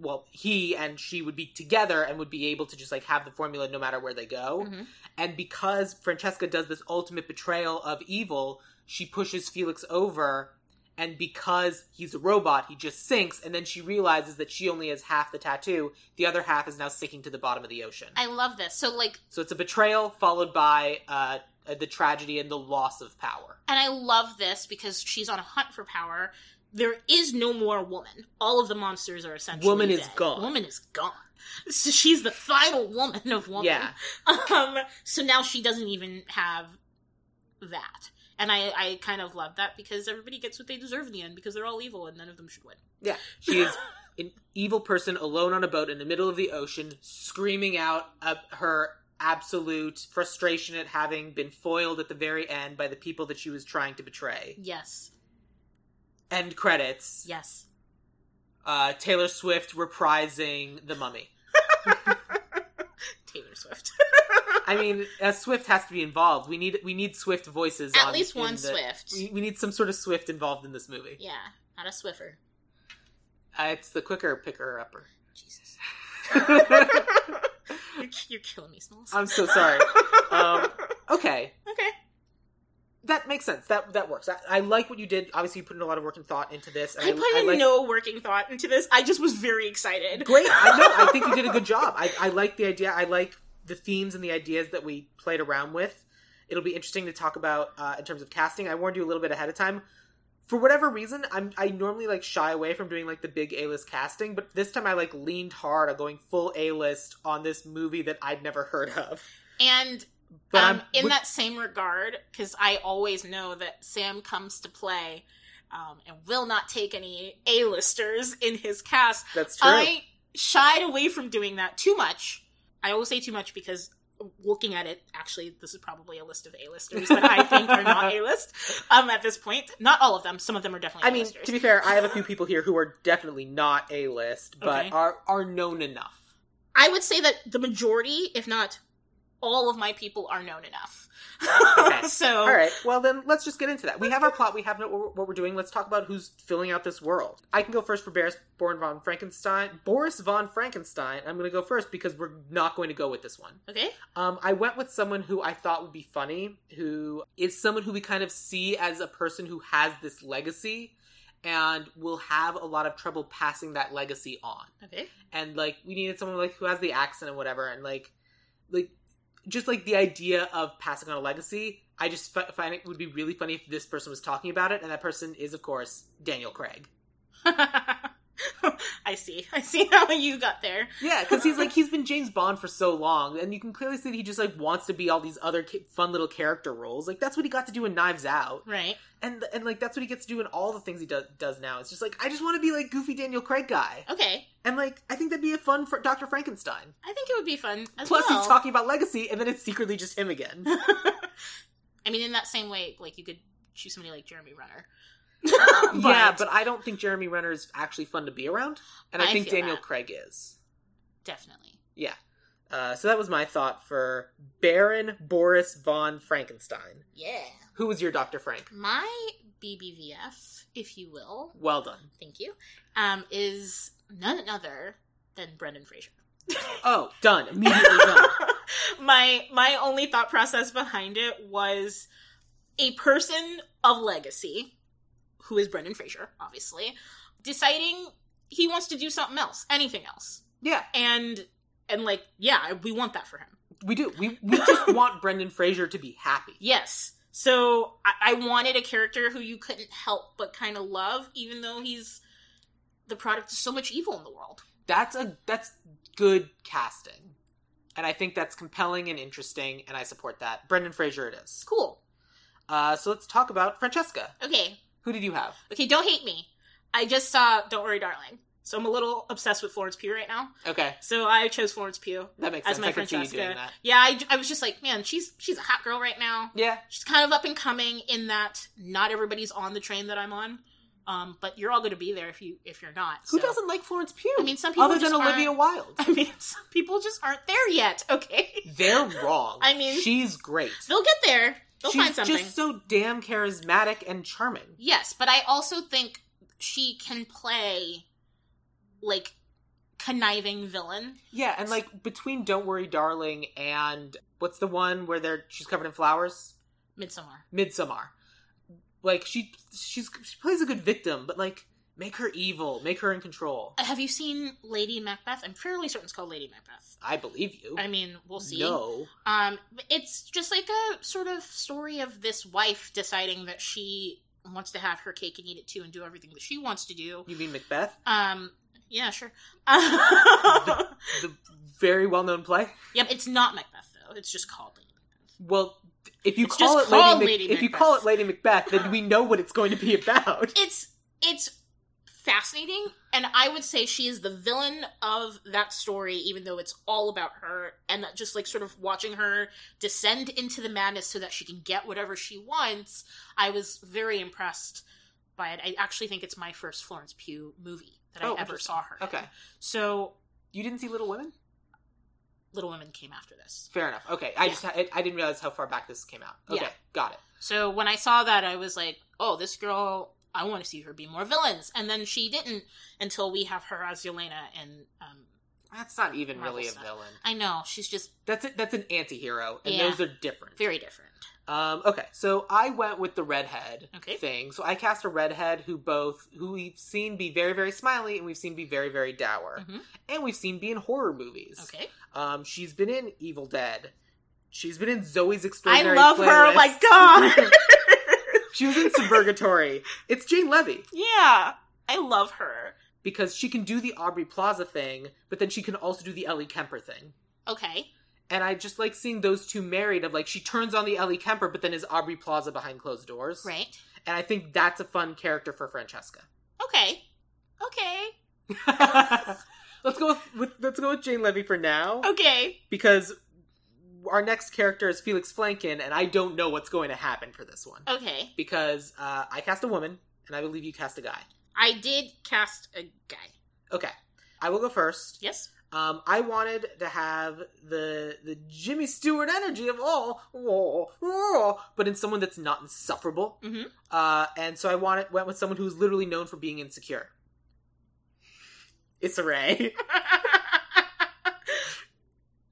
well he and she would be together and would be able to just like have the formula no matter where they go Mhm. and because francesca does this ultimate betrayal of evil she pushes felix over and because he's a robot he just sinks and then she realizes that she only has half the tattoo the other half is now sinking to the bottom of the ocean I love this. So, like, so it's a betrayal followed by uh, the tragedy and the loss of power And I love this because she's on a hunt for power. There is no more woman. All of the monsters are essentially Woman is dead. gone. Woman is gone. So she's the final woman of woman. Yeah. (laughs) Um, so now she doesn't even have that. And I, I kind of love that because everybody gets what they deserve in the end because they're all evil and none of them should win. Yeah, she is an evil person alone on a boat in the middle of the ocean, screaming out uh, her absolute frustration at having been foiled at the very end by the people that she was trying to betray. Yes. End credits. Yes. Uh, Taylor Swift reprising The Mummy. (laughs) Taylor Swift. (laughs) I mean, uh, Swift has to be involved. We need we need Swift voices. At on- least one the- Swift. We, we need some sort of Swift involved in this movie. Yeah, not a Swiffer. Uh, it's the quicker picker upper. Jesus. (laughs) You're, you're killing me, Smalls. I'm so sorry. Um, (laughs) okay, okay. that makes sense. That that works. I, I like what you did. Obviously, you put in a lot of work and thought into this. I put in like, no working thought into this. I just was very excited. Great. I know. I think you did a good job. I, I like the idea. I like the themes and the ideas that we played around with. It'll be interesting to talk about uh, in terms of casting. I warned you a little bit ahead of time. For whatever reason, I'm I normally like shy away from doing like the big A list casting, but this time I like leaned hard on going full A list on this movie that I'd never heard of. And But um, in with- that same regard, because I always know that Sam comes to play um, and will not take any A-listers in his cast. that's true. I shied away from doing that too much. I always say too much because looking at it, actually, this is probably a list of A-listers that I think are not (laughs) A-list um, at this point. Not all of them. Some of them are definitely I mean, A-listers. to be fair, I have a few people here who are definitely not A list, but Okay. are are known enough. I would say that the majority, if not all of my people, are known enough. Okay. (laughs) so, All right, well then let's just get into that. We have our plot. We have what what we're doing. Let's talk about who's filling out this world. I can go first for Boris Born von Frankenstein. Boris von Frankenstein. I'm going to go first because we're not going to go with this one. okay. Um, I went with someone who I thought would be funny, who is someone who we kind of see as a person who has this legacy and will have a lot of trouble passing that legacy on Okay. and like we needed someone like who has the accent and whatever and like like just like the idea of passing on a legacy i just fi- find it would be really funny if this person was talking about it and that person is of course daniel craig (laughs) (laughs) I see. I see (laughs) how you got there. yeah because he's like he's been james bond for so long and you can clearly see that he just like wants to be all these other ca- fun little character roles like that's what he got to do in knives out Right. and and like that's what he gets to do in all the things he does does now it's just like i just want to be like goofy daniel craig guy Okay. and like i think that'd be a fun for dr frankenstein I think it would be fun as plus well. he's talking about legacy and then it's secretly just him again (laughs) I mean, in that same way, like you could choose somebody like Jeremy Renner. (laughs) yeah, but I don't think Jeremy Renner is actually fun to be around, and I, I think Daniel that. Craig is. definitely. Yeah. Uh, so that was my thought for Baron Boris von Frankenstein. Yeah. Who was your Dr. Frank? My BBVF, if you will, Well done. thank you, um, is none other than Brendan Fraser. (laughs) Oh, done. Immediately done. (laughs) my my only thought process behind it was a person of legacy, who is Brendan Fraser, obviously, deciding he wants to do something else, anything else, Yeah, and and like yeah, we want that for him. we do. We we just (laughs) want Brendan Fraser to be happy. Yes. So I, I wanted a character who you couldn't help but kind of love, even though he's the product of so much evil in the world. That's a that's good casting, and I think that's compelling and interesting, and I support that. Brendan Fraser, it is. Cool. Uh, so let's talk about Francesca. Okay. Who did you have? Okay, don't hate me. I just saw Don't Worry Darling. So I'm a little obsessed with Florence Pugh right now. Okay, So I chose Florence Pugh that makes as sense. my I can see you Francesca. doing that. Yeah, I, I was just like, man, she's she's a hot girl right now. Yeah, She's kind of up and coming in that not everybody's on the train that I'm on. Um, but you're all going to be there if you if you're not. Who so- doesn't like Florence Pugh? I mean, some people other than Olivia Wilde. (laughs) I mean, some people just aren't there yet. Okay, They're wrong. I mean- she's great. they'll get there. They'll she's find something. just so damn charismatic and charming. Yes, but I also think she can play like conniving villain. Yeah, and like between Don't Worry, Darling and what's the one where they're she's covered in flowers? Midsommar. Midsommar. Like she she's she plays a good victim, but like make her evil, make her in control. Have you seen Lady Macbeth? I'm fairly certain it's called Lady Macbeth. I believe you. I mean, we'll see. No. Um, it's just like a sort of story of this wife deciding that she wants to have her cake and eat it too, and do everything that she wants to do. You mean Macbeth? Um, yeah, sure. (laughs) The very well known play? yep, it's not Macbeth though. It's just called Lady Macbeth. Well, if you It's call it Lady, Mac- Lady if you Macbeth. call it Lady Macbeth, then we know what it's going to be about. It's it's fascinating, and I would say she is the villain of that story, even though it's all about her, and just like sort of watching her descend into the madness so that she can get whatever she wants. I was very impressed by it. I actually think it's my first Florence Pugh movie that Oh, I ever saw her. in. Okay, so you didn't see Little Women? Little Women came after this. Fair enough. Okay, I Yeah. just I, I didn't realize how far back this came out. Okay, Yeah. got it. So when I saw that, I was like, "Oh, this girl! I want to see her be more villains." And then she didn't until we have her as Yelena. And um, That's not even Marvel really a villain. I know she's just That's it. That's an anti-hero, and Yeah. those are different. very different. Um, okay, so I went with the redhead Okay. thing. So I cast a redhead who both who we've seen be very very smiley and we've seen be very very dour, Mhm. and we've seen be in horror movies. Okay, Um, she's been in Evil Dead. She's been in Zoe's Experience. I Extraordinary. love her. Oh my god! (laughs) (laughs) she was in Suburgatory. (laughs) It's Jane Levy yeah, I love her. because she can do the Aubrey Plaza thing, but then she can also do the Ellie Kemper thing. Okay, And I just like seeing those two married. Of like, she turns on the Ellie Kemper, but then is Aubrey Plaza behind closed doors. right. And I think that's a fun character for Francesca. Okay, okay, (laughs) let's go with, with let's go with Jane Levy for now okay. because our next character is Felix Flankin, and I don't know what's going to happen for this one Okay. because uh, I cast a woman, and I believe you cast a guy. I did cast a guy. Okay, I will go first. Yes. Um, I wanted to have the the Jimmy Stewart energy of all, oh, oh, but in someone that's not insufferable. Mhm. Uh, and so I wanted went with someone who's literally known for being insecure. It's a Ray.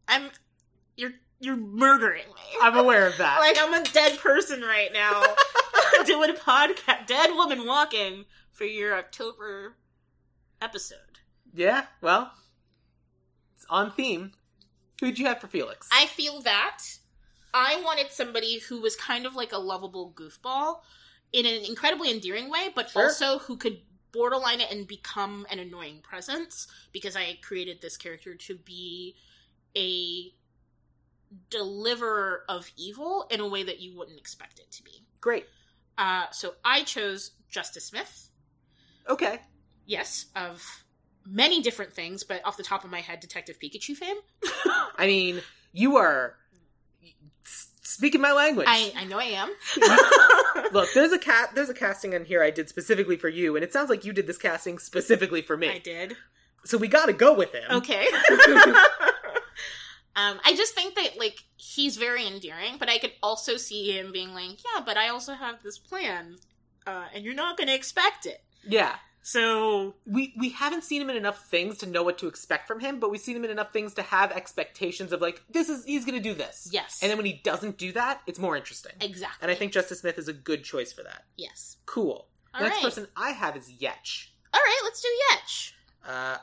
I'm. You're you're murdering me. I'm aware of that. like I'm a dead person right now (laughs) (laughs) doing a podcast, dead woman walking for your October episode. yeah, well, it's on theme. Who'd you have for Felix? I feel that I wanted somebody who was kind of like a lovable goofball in an incredibly endearing way, but Sure. also who could borderline it and become an annoying presence because I created this character to be a deliverer of evil in a way that you wouldn't expect it to be. Great. Uh, so I chose Justice Smith. Okay. Yes, of many different things, but off the top of my head, Detective Pikachu fame. (laughs) I mean, you are speaking my language. I, I know I am. (laughs) Look, there's a cat. There's a casting in here I did specifically for you, and it sounds like you did this casting specifically for me. I did. So we got to go with him. Okay. (laughs) um, I just think that like he's very endearing, but I could also see him being like, yeah, but I also have this plan, uh, and you're not going to expect it. Yeah. So We we haven't seen him in enough things to know what to expect from him, but we've seen him in enough things to have expectations of like this is he's going to do this. yes, And then when he doesn't do that, it's more interesting. exactly. And I think Justice Smith is a good choice for that. yes. Cool. All the next right. person I have is Yetch. All right, let's do Yetch. Uh,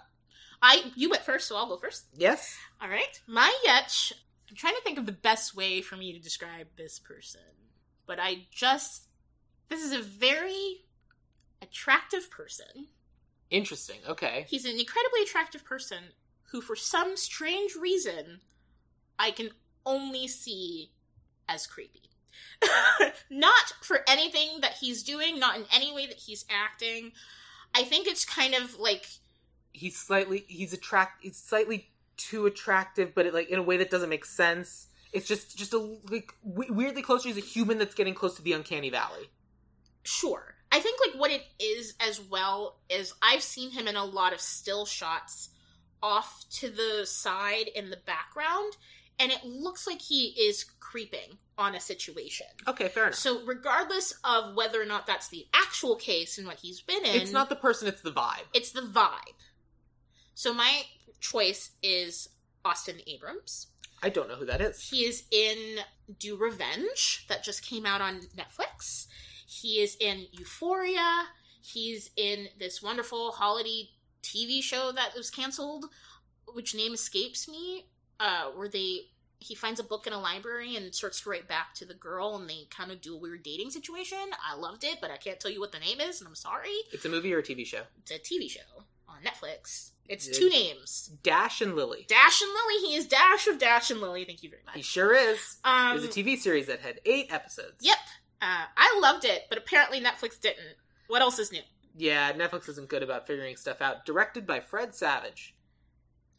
I you went first, so I'll go first. yes. All right, my Yetch. I'm trying to think of the best way for me to describe this person, but I just this is a very attractive person. Interesting. Okay. He's an incredibly attractive person who, for some strange reason, I can only see as creepy. (laughs) not for anything that he's doing, not in any way that he's acting. I think it's kind of like He's slightly he's attract he's slightly too attractive, but it, like in a way that doesn't make sense. It's just just a like w- weirdly close. He's a human that's getting close to the uncanny valley. sure. I think like what it is as well is I've seen him in a lot of still shots off to the side in the background, and it looks like he is creeping on a situation. Okay, fair enough. So, regardless of whether or not that's the actual case and what he's been in, it's not the person; it's the vibe. it's the vibe. So, my choice is Austin Abrams. I don't know who that is. He is in Do Revenge, that just came out on Netflix. He is in Euphoria. He's in this wonderful holiday TV show that was canceled, which name escapes me. Uh, where they he finds a book in a library and starts to write back to the girl, and they kind of do a weird dating situation. I loved it, but I can't tell you what the name is, and I'm sorry. It's a movie or a TV show. It's a TV show on Netflix. It's two names. Dash and Lily. Dash and Lily. He is Dash of Dash and Lily. Thank you very much. He sure is. Um, There's a TV series that had eight episodes. Yep. Uh, I loved it, but apparently Netflix didn't. What else is new? Yeah, Netflix isn't good about figuring stuff out. Directed by Fred Savage.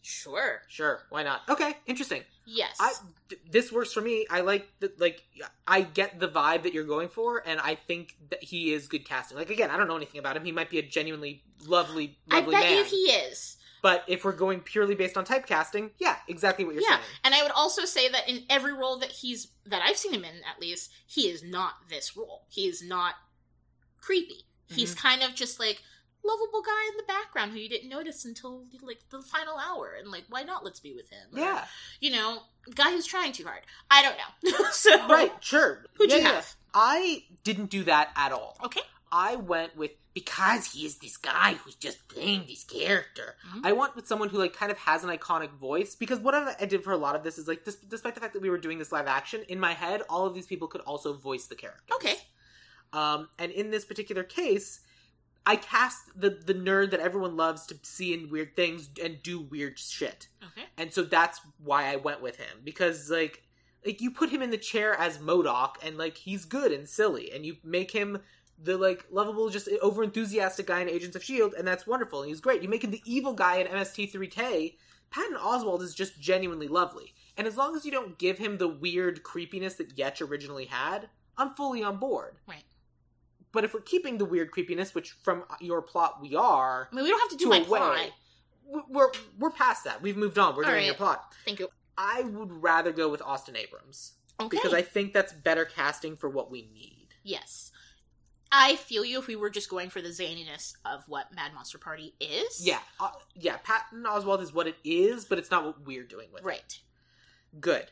Sure. Sure, why not? Okay, interesting. Yes. I th- this works for me. I like the, like I get the vibe that you're going for, and I think that he is good casting. Like again, I don't know anything about him. He might be a genuinely lovely, I lovely bet man. you he is. But if we're going purely based on typecasting, yeah, exactly what you're yeah, saying. and I would also say that in every role that he's that I've seen him in, at least, he is not this role. He is not creepy. He's Mm-hmm. kind of just like lovable guy in the background who you didn't notice until like the final hour, and like, why not? Let's be with him. Or, Yeah, you know, guy who's trying too hard. I don't know. (laughs) so right, sure. Who'd Yeah, you yeah. have? I didn't do that at all. Okay. I went with because he is this guy who's just playing this character. Mhm. I went with someone who like kind of has an iconic voice because what I did for a lot of this is like, dis- despite the fact that we were doing this live action, in my head, all of these people could also voice the character Okay. Um, and in this particular case, I cast the the nerd that everyone loves to see in weird things and do weird shit, Okay. and so that's why I went with him because like like you put him in the chair as MODOK and like he's good and silly, and you make him the like lovable, just over enthusiastic guy in Agents of Shield, and that's wonderful. And he's great. You make him the evil guy in MST3K. Patton Oswalt is just genuinely lovely, and as long as you don't give him the weird creepiness that Yetch originally had, I'm fully on board. Right. But if we're keeping the weird creepiness, which from your plot we are, I mean, we don't have to do to my a plot. way, we're we're past that. We've moved on. We're All doing right. your plot. Thank you. I would rather go with Austin Abrams Okay. because I think that's better casting for what we need. Yes. I feel you if we were just going for the zaniness of what Mad Monster Party is. Yeah, uh, yeah. Patton Oswalt is what it is, but it's not what we're doing with it. Right. Good.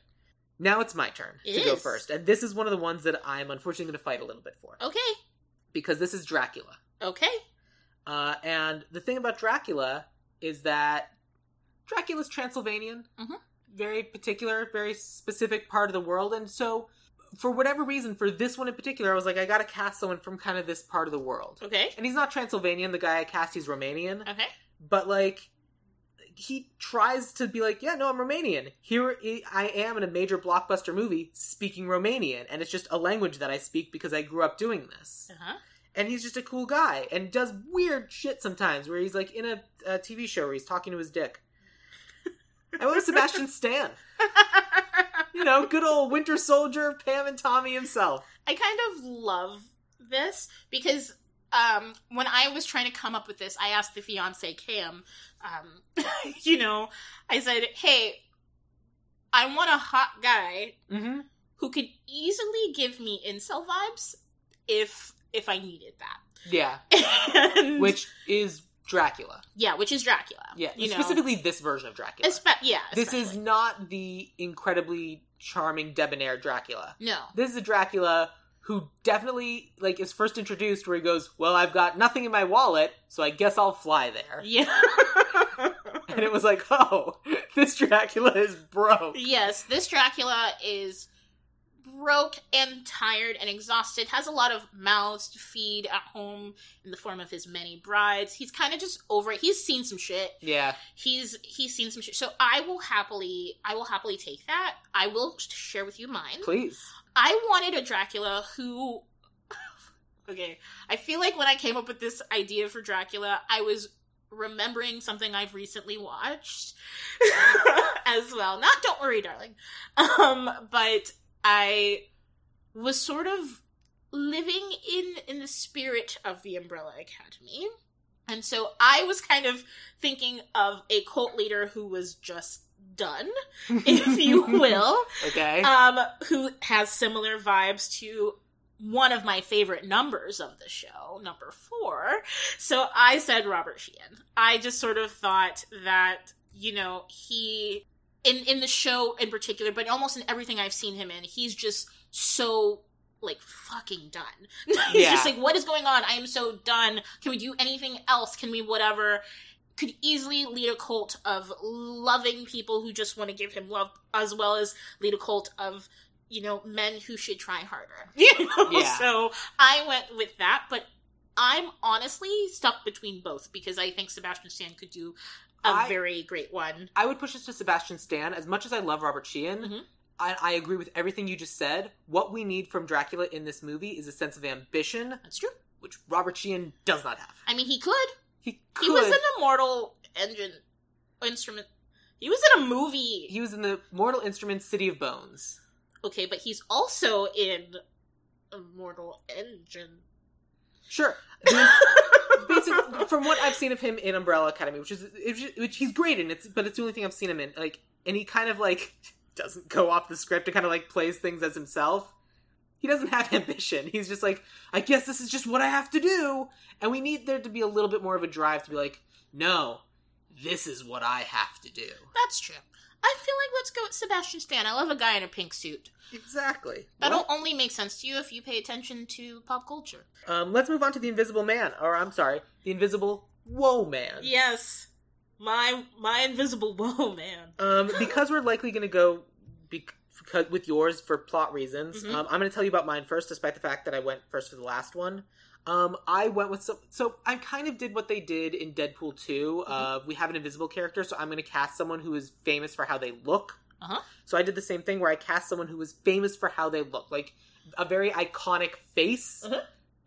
Now it's my turn It to go first, and this is one of the ones that I'm unfortunately going to fight a little bit for Okay. Because this is Dracula. Okay. Uh, and the thing about Dracula is that Dracula's Transylvanian, Mhm. very particular, very specific part of the world, and so for whatever reason, for this one in particular, I was like, I got to cast someone from kind of this part of the world. Okay. And he's not Transylvanian. The guy I cast, he's Romanian, Okay. but like. He tries to be like, yeah, no, I'm Romanian. Here I am in a major blockbuster movie speaking Romanian, and it's just a language that I speak because I grew up doing this Uh huh. and he's just a cool guy and does weird shit sometimes where he's like in a, a TV show where he's talking to his dick. I want Sebastian Stan. (laughs) You know, good old Winter Soldier, Pam and Tommy himself. I kind of love this because um, when I was trying to come up with this, I asked the fiance Cam, um, (laughs) you know, I said, "Hey, I want a hot guy Mm-hmm. who could easily give me incel vibes if if I needed Yeah, that." (laughs) And- which is Dracula. yeah, which is Dracula. Yeah, you know, specifically this version of Dracula. Espe- yeah, this is not the incredibly charming debonair Dracula. no. This is a Dracula who definitely like is first introduced where he goes, "Well, I've got nothing in my wallet, so I guess I'll fly there." (laughs) Yeah. (laughs) And it was like, "Oh, this Dracula is broke." yes, this Dracula is broke and tired and exhausted, has a lot of mouths to feed at home in the form of his many brides. He's kind of just over it. He's seen some shit. Yeah. He's he's seen some shit. So I will happily I will happily take that. I will share with you mine. Please. I wanted a Dracula who (laughs) Okay. I feel like when I came up with this idea for Dracula, I was remembering something I've recently watched (laughs) as well. Not Don't Worry Darling. Um but I was sort of living in in the spirit of the Umbrella Academy. And so I was kind of thinking of a cult leader who was just done, if you (laughs) will okay. um, who has similar vibes to one of my favorite numbers of the show, number four. So I said Robert Sheehan. I just sort of thought that, you know, he in in the show in particular, but almost in everything I've seen him in, he's just so like fucking done. (laughs) he's Yeah. just like, what is going on? I am so done. Can we do anything else? Can we whatever? Could easily lead a cult of loving people who just want to give him love, as well as lead a cult of you know men who should try harder. (laughs) You know, Yeah. so I went with that, but I'm honestly stuck between both because I think Sebastian Stan could do a I- very great one. I would push this to Sebastian Stan. As much as I love Robert Sheehan, Mhm. I, I agree with everything you just said. What we need from Dracula in this movie is a sense of ambition, That's true. which Robert Sheehan does not have. I mean, he could. He could. He was in a Mortal Engine instrument. He was in a movie. He was in the Mortal Instruments City of Bones. Okay, but he's also in a Mortal Engine. Sure. (laughs) Basically, from what I've seen of him in Umbrella Academy, which is which, which he's great in, it's but it's the only thing I've seen him in. Like, and he kind of like (laughs) doesn't go off the script and kind of like plays things as himself. He doesn't have (laughs) ambition. He's just like, I guess this is just what I have to do, and we need there to be a little bit more of a drive to be like, no, this is what I have to do. That's true. I feel like let's go with Sebastian Stan. I love a guy in a pink suit. Exactly. That'll only make sense to you if you pay attention to pop culture. Um, let's move on to the Invisible Man, or I'm sorry, the Invisible Whoa Man. Yes, my my invisible (laughs) Whoa man. Um, because we're likely going to go because with yours for plot reasons. Mhm. Um, I'm going to tell you about mine first, despite the fact that I went first for the last one. Um, I went with some. So I kind of did what they did in Deadpool 2. Mm-hmm. Uh, we have an invisible character, so I'm going to cast someone who is famous for how they look. Uh-huh. So I did the same thing where I cast someone who was famous for how they look, like a very iconic face, Uh-huh.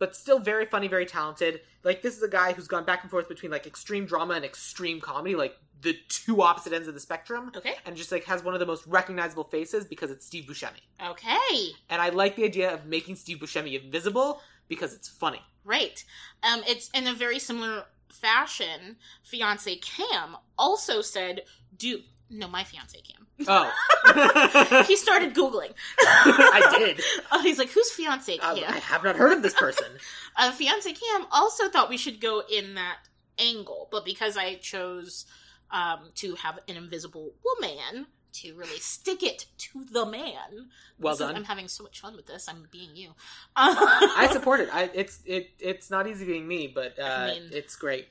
But still very funny, very talented. Like this is a guy who's gone back and forth between like extreme drama and extreme comedy, like the two opposite ends of the spectrum Okay. and just like has one of the most recognizable faces because it's Steve Buscemi. Okay. And I like the idea of making Steve Buscemi invisible because it's funny. Right. Um, it's in a very similar fashion. Fiance Cam also said, "Do no, my fiance Cam." Oh, (laughs) he started googling. I did. (laughs) Oh, he's like, "Who's fiance Cam?" I have not heard of this person. (laughs) uh, fiance Cam also thought we should go in that angle, but because I chose um, to have an invisible woman to really stick it to the man, Well done. I'm having so much fun with this. I'm being you. I support it. I, it's it it's not easy being me, but uh, I mean- it's great.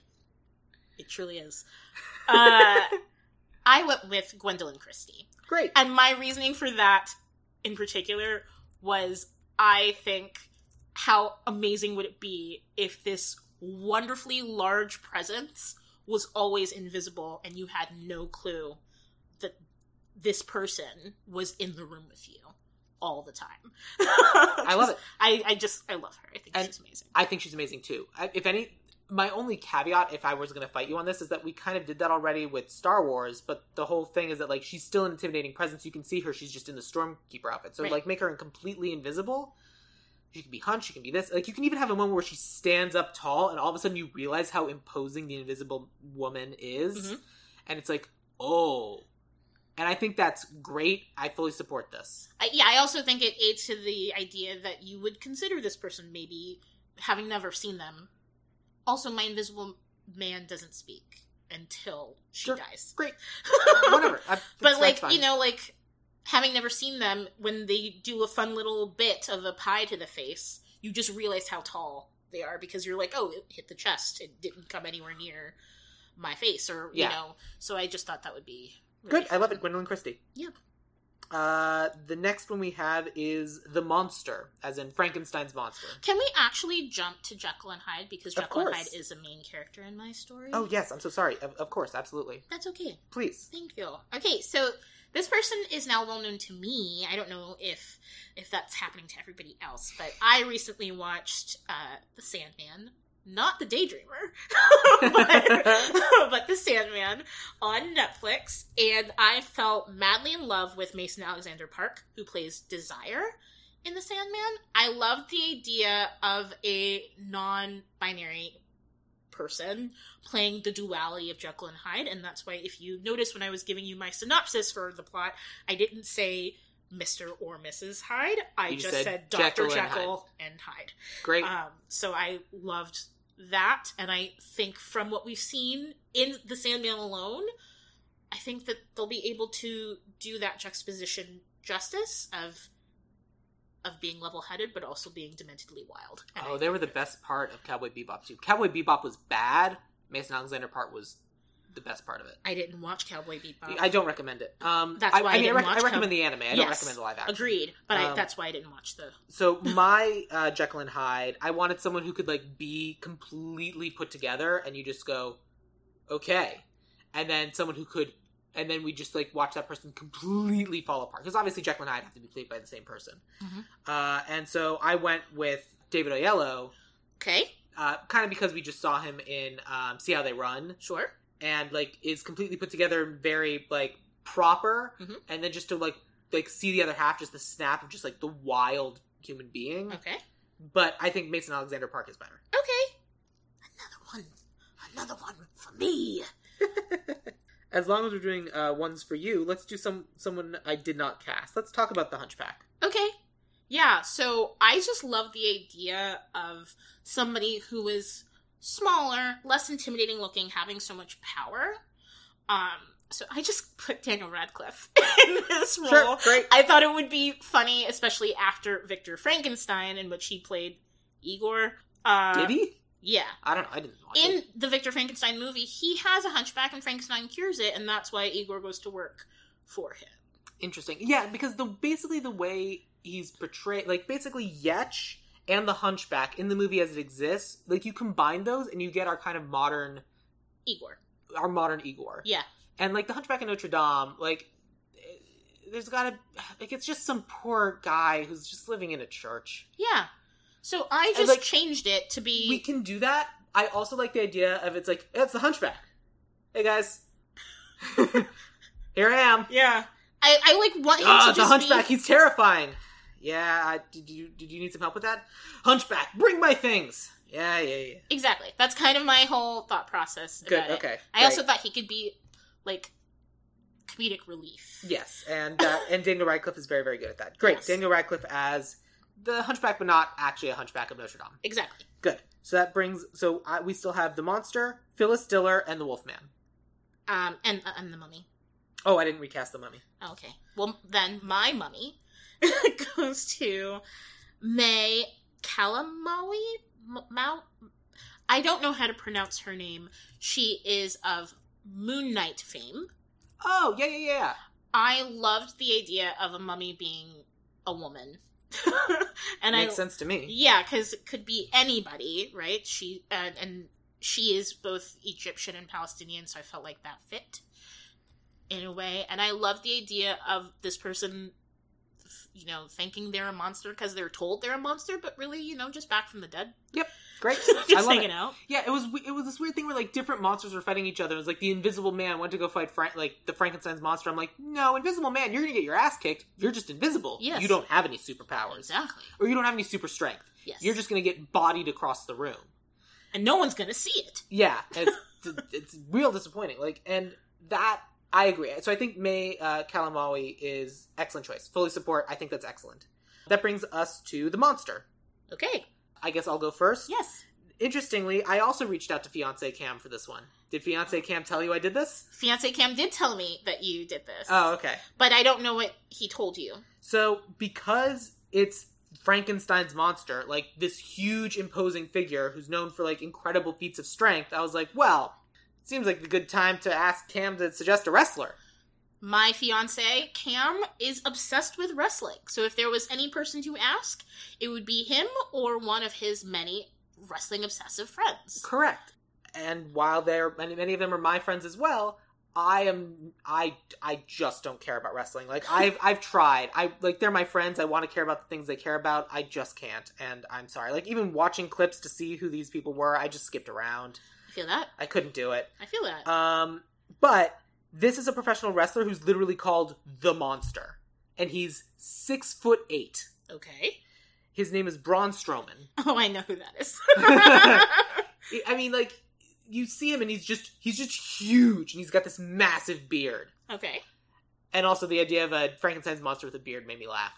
It truly is. I went with Gwendoline Christie. Great. And my reasoning for that in particular was I think how amazing would it be if this wonderfully large presence was always invisible and you had no clue that this person was in the room with you all the time. I love (laughs) it. I, I just I love her. I think And- she's amazing. I think she's amazing too. I, if any, my only caveat, if I was going to fight you on this, is that we kind of did that already with Star Wars. But the whole thing is that like she's still an intimidating presence. You can see her; she's just in the stormkeeper outfit. So Right. like, make her completely invisible. She can be hunched. She can be this. Like you can even have a moment where she stands up tall, and all of a sudden you realize how imposing the invisible woman is, Mhm. and it's like, oh. And I think that's great. I fully support this. I, yeah, I also think it aids to the idea that you would consider this person maybe having never seen them. Also, my invisible man doesn't speak until she Sure. dies. Great. (laughs) Whatever. I- but like you know, like having never seen them, when they do a fun little bit of a pie to the face, you just realize how tall they are because you're like, oh, it hit the chest. It didn't come anywhere near my face, or you know. So I just thought that would be really Good. I love it. Gwendoline Christie. Yeah. Uh, the next one we have is the monster, as in Frankenstein's monster. Can we actually jump to Jekyll and Hyde because Jekyll and. Hyde is a main character in my story? Oh yes, I'm so sorry. Of, of course, absolutely. that's okay. Please. Thank you. Okay, so this person is now well known to me. I don't know if if that's happening to everybody else, but I recently watched uh, The Sandman, not The Daydreamer, (laughs) (laughs) but, (laughs) but The Sandman on Netflix, and I fell madly in love with Mason Alexander Park, who plays Desire in The Sandman. I love the idea of a non-binary person playing the duality of Jekyll and Hyde, and that's why if you notice when I was giving you my synopsis for the plot, I didn't say Mr. or Mrs. Hyde. I You just said said, Dr. Jekyll and Jekyll and Hyde. Great. Um, so I loved that, and I think from what we've seen in The Sandman alone, I think that they'll be able to do that juxtaposition justice of of being level-headed but also being dementedly wild. And oh, I they were the best part of Cowboy Bebop too. Cowboy Bebop was bad. Mason Alexander Park was the best part of it. I didn't watch Cowboy Bebop. I don't recommend it. Um, That's I, why I I, mean, I, didn't rec- I recommend Cow- the anime. I don't recommend the live action. Agreed, but I, Um, that's why I didn't watch the. (laughs) So my uh, Jekyll and Hyde, I wanted someone who could like be completely put together, and you just go, okay, and then someone who could, and then we just like watch that person completely fall apart because obviously Jekyll and Hyde have to be played by the same person. Mhm. Uh, and so I went with David Oyelowo, Okay, uh, kind of because we just saw him in um, See How They Run, sure. And like is completely put together, and very like proper, Mhm. and then just to like like see the other half, just the snap of just like the wild human being Okay, but I think Mason Alexander Park is better. okay. Another one, another one for me. (laughs) As long as we're doing uh, ones for you, let's do some someone I did not cast. Let's talk about the Hunchback. Okay. Yeah, so I just love the idea of somebody who is smaller, less intimidating looking, having so much power. Um, so I just (laughs) put Daniel Radcliffe (laughs) in this role. Sure, great. I thought it would be funny, especially after Victor Frankenstein, in which he played Igor. Uh, Did he? Yeah. I don't know. I didn't watch In it. the Victor Frankenstein movie, he has a hunchback and Frankenstein cures it, and that's why Igor goes to work for him. Interesting. Yeah, because the basically the way he's portrayed, like basically Yetch and the Hunchback in the movie as it exists, like you combine those and you get our kind of modern, Igor. our modern Igor. Yeah. And like the Hunchback of Notre Dame, like there's gotta like it's just some poor guy who's just living in a church. Yeah. So I just like, changed it to be we can do that. I also like the idea of it's like it's the Hunchback. Hey guys, (laughs) here I am. Yeah. I, I like want him Ah, to the Hunchback. be He's terrifying. Yeah, I, did you did you need some help with that? Hunchback, bring my things. Yeah, yeah, yeah. Exactly. That's kind of my whole thought process. Good. about it. Okay. I also thought he could be like comedic relief. yes, and uh, (laughs) and Daniel Radcliffe is very very good at that. Great, Yes. Daniel Radcliffe as the Hunchback, but not actually a Hunchback of Notre Dame. Exactly. Good. So that brings so uh, we still have the monster, Phyllis Diller, and the Wolfman. Um and uh, and the mummy. Oh, I didn't recast the mummy. Okay. Well, then my mummy (laughs) goes to May Calamawy. M- Mau. I don't know how to pronounce her name. She is of Moon Knight fame. Oh yeah yeah yeah. I loved the idea of a mummy being a woman, (laughs) and Makes I sense to me. yeah, because it could be anybody, right? She and and she is both Egyptian and Palestinian, so I felt like that fit in a way. And I love the idea of this person, you know, thinking they're a monster because they're told they're a monster, but really, you know, just back from the dead, Yep. Great. (laughs) just I love hanging it. out. Yeah, it was it was this weird thing where like different monsters were fighting each other. It was like the Invisible Man went to go fight Frank, like the Frankenstein's monster. I'm like, no, Invisible Man, you're gonna get your ass kicked. You're just invisible. Yes. You don't have any superpowers, Exactly. or you don't have any super strength. Yes. You're just gonna get bodied across the room. and no one's gonna see it. Yeah, (laughs) it's it's, it's real disappointing. Like, and that I agree. So I think May uh, Calamawy is excellent choice. Fully support. I think that's excellent. That brings us to the monster. Okay. I guess I'll go first. Yes. Interestingly, I also reached out to fiance Cam for this one. Did fiance Cam tell you I did this? Fiance Cam did tell me that you did this. Oh, okay. But I don't know what he told you. So because it's Frankenstein's monster, like this huge imposing figure who's known for like incredible feats of strength, I was like, well, seems like a good time to ask Cam to suggest a wrestler. My fiance, Cam, is obsessed with wrestling. So if there was any person to ask, it would be him or one of his many wrestling obsessive friends. Correct. And while they're many, many of them are my friends as well, I am I I just don't care about wrestling. Like (laughs) I've I've tried. I like they're my friends. I want to care about the things they care about. I just can't. And I'm sorry. Like even watching clips to see who these people were, I just skipped around. I feel that. I couldn't do it. I feel that. Um, but this is a professional wrestler who's literally called the Monster, and he's six foot eight. okay. His name is Braun Strowman. (laughs) Oh, I know who that is. (laughs) I mean, like you see him, and he's just he's just huge, and he's got this massive beard. okay. And also, the idea of a Frankenstein's monster with a beard made me laugh.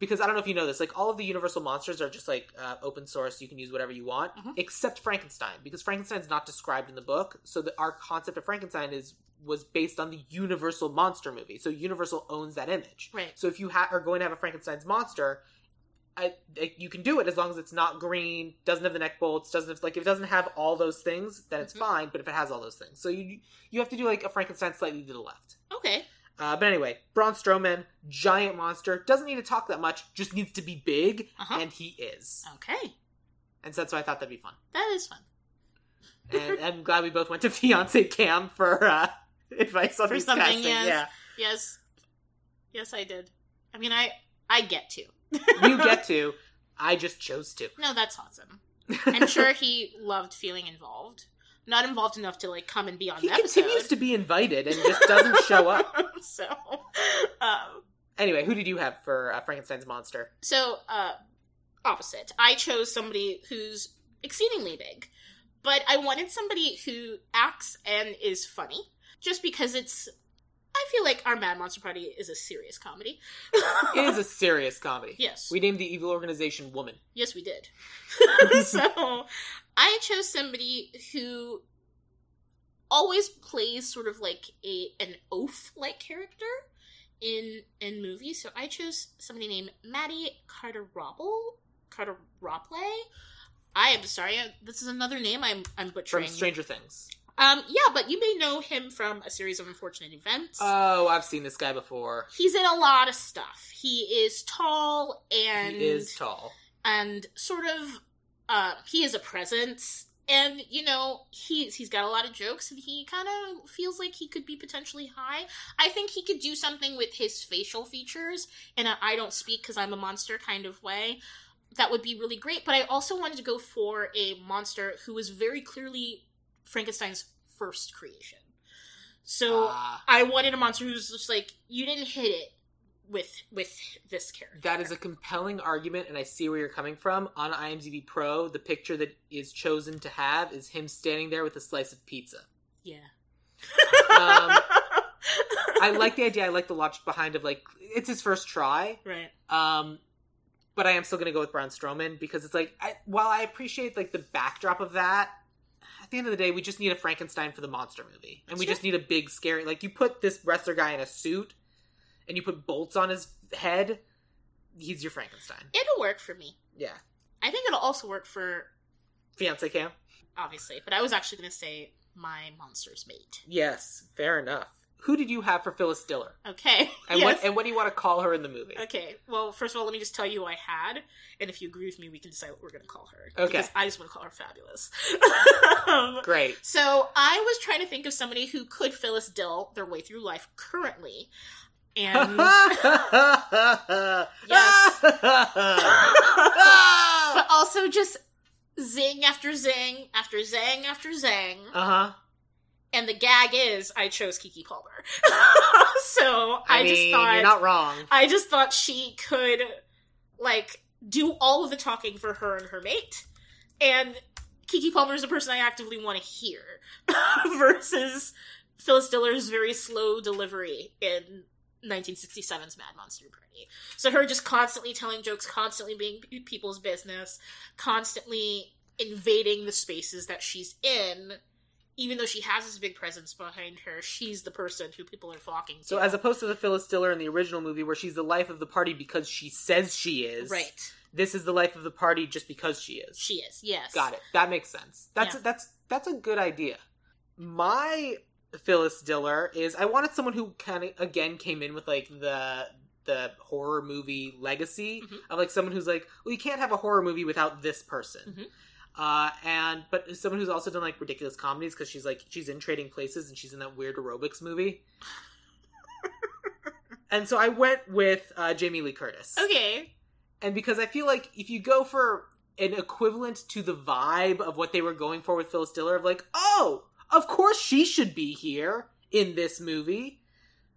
Because I don't know if you know this, like all of the Universal monsters are just like uh, open source. You can use whatever you want, Mhm. except Frankenstein, because Frankenstein's not described in the book. So the, our concept of Frankenstein is was based on the Universal monster movie. So Universal owns that image. Right. So if you ha- are going to have a Frankenstein's monster, I, I you can do it as long as it's not green, doesn't have the neck bolts, doesn't have, like if it doesn't have all those things, then it's Mhm. fine. But if it has all those things, so you you have to do like a Frankenstein slightly to the left. Okay. Uh, but anyway, Braun Strowman, giant monster, doesn't need to talk that much, just needs to be big, Uh-huh. and he is. Okay. And so that's why I thought that'd be fun. That is fun. And (laughs) I'm glad we both went to Fiance Cam for uh, (laughs) advice on For something, casting. yes. Yeah, Yes. Yes, I did. I mean, I I get to. you get (laughs) to. I just chose to. No, that's awesome. I'm sure he loved feeling involved. Not involved enough to like come and be on he the episode. continues to be invited and just doesn't show up. (laughs) so, um, Anyway, who did you have for uh, Frankenstein's monster? so uh, opposite. I chose somebody who's exceedingly big, but I wanted somebody who acts and is funny, just because it's. I feel like our Mad Monster Party is a serious comedy. (laughs) It is a serious comedy. yes. We named the evil organization Woman. Yes, we did. (laughs) so I chose somebody who always plays sort of like a an oaf like character in in movies. So I chose somebody named Matty Cardarople. Cardarople. I am sorry. This is another name I'm I'm From. Stranger Things. um, yeah, but you may know him from a series of unfortunate events. Oh, I've seen this guy before. He's in a lot of stuff. He is tall and he is tall. and sort of uh he is a presence and you know he's he's got a lot of jokes and he kind of feels like he could be potentially high. I think he could do something with his facial features in a i don't speak because i'm a monster kind of way. That would be really great but i also wanted to go for a monster who was very clearly frankenstein's first creation. So Ah, i wanted a monster who's just like you didn't hit it with with this character that is a compelling argument, and I see where you're coming from. On IMDb Pro, the picture that is chosen to have is him standing there with a slice of pizza. yeah Um, (laughs) I like the idea. I like the logic behind of like it's his first try. right Um, but I am still going to go with Braun Strowman because it's like I, while I appreciate like the backdrop of that, at the end of the day, we just need a Frankenstein for the monster movie, and we Sure. just need a big scary like you put this wrestler guy in a suit, and you put bolts on his head. He's your Frankenstein. It'll work for me. Yeah, I think it'll also work for fiance cam. obviously, but I was actually going to say my monster's mate. Yes, fair enough. Who did you have for Phyllis Diller, Okay. and (laughs) yes. what and what do you want to call her in the movie? Okay. Well, first of all, let me just tell you who I had, and if you agree with me, we can decide what we're going to call her. Okay. Because I just want to call her fabulous. (laughs) Great. so I was trying to think of somebody who could Phyllis Dill their way through life currently, and (laughs) yes. but (laughs) also just zing after zing after zang after zang. uh huh. And the gag is, I chose Keke Palmer. (laughs) so I, I, mean, just thought you're not wrong. I just thought she could like do all of the talking for her and her mate. And Keke Palmer is the person I actively want to hear versus Phyllis Diller's very slow delivery in 1967's Mad Monster Party. So her just constantly telling jokes, constantly being people's business, constantly invading the spaces that she's in. Even though she has this big presence behind her, she's the person who people are flocking to. So, as opposed to the Phyllis Diller in the original movie, where she's the life of the party because she says she is, right, This is the life of the party just because she is. she is. Yes, Got it. That makes sense. That's Yeah. that's that's a good idea. My Phyllis Diller is I wanted someone who kind of again came in with like the the horror movie legacy Mhm. of like someone who's like, well, you can't have a horror movie without this person. Mhm. Uh, and but someone who's also done like ridiculous comedies because she's like she's in Trading Places and she's in that weird aerobics movie. (laughs) and so I went with uh, Jamie Lee Curtis Okay. and because I feel like if you go for an equivalent to the vibe of what they were going for with Phyllis Diller, of like, oh, of course she should be here in this movie.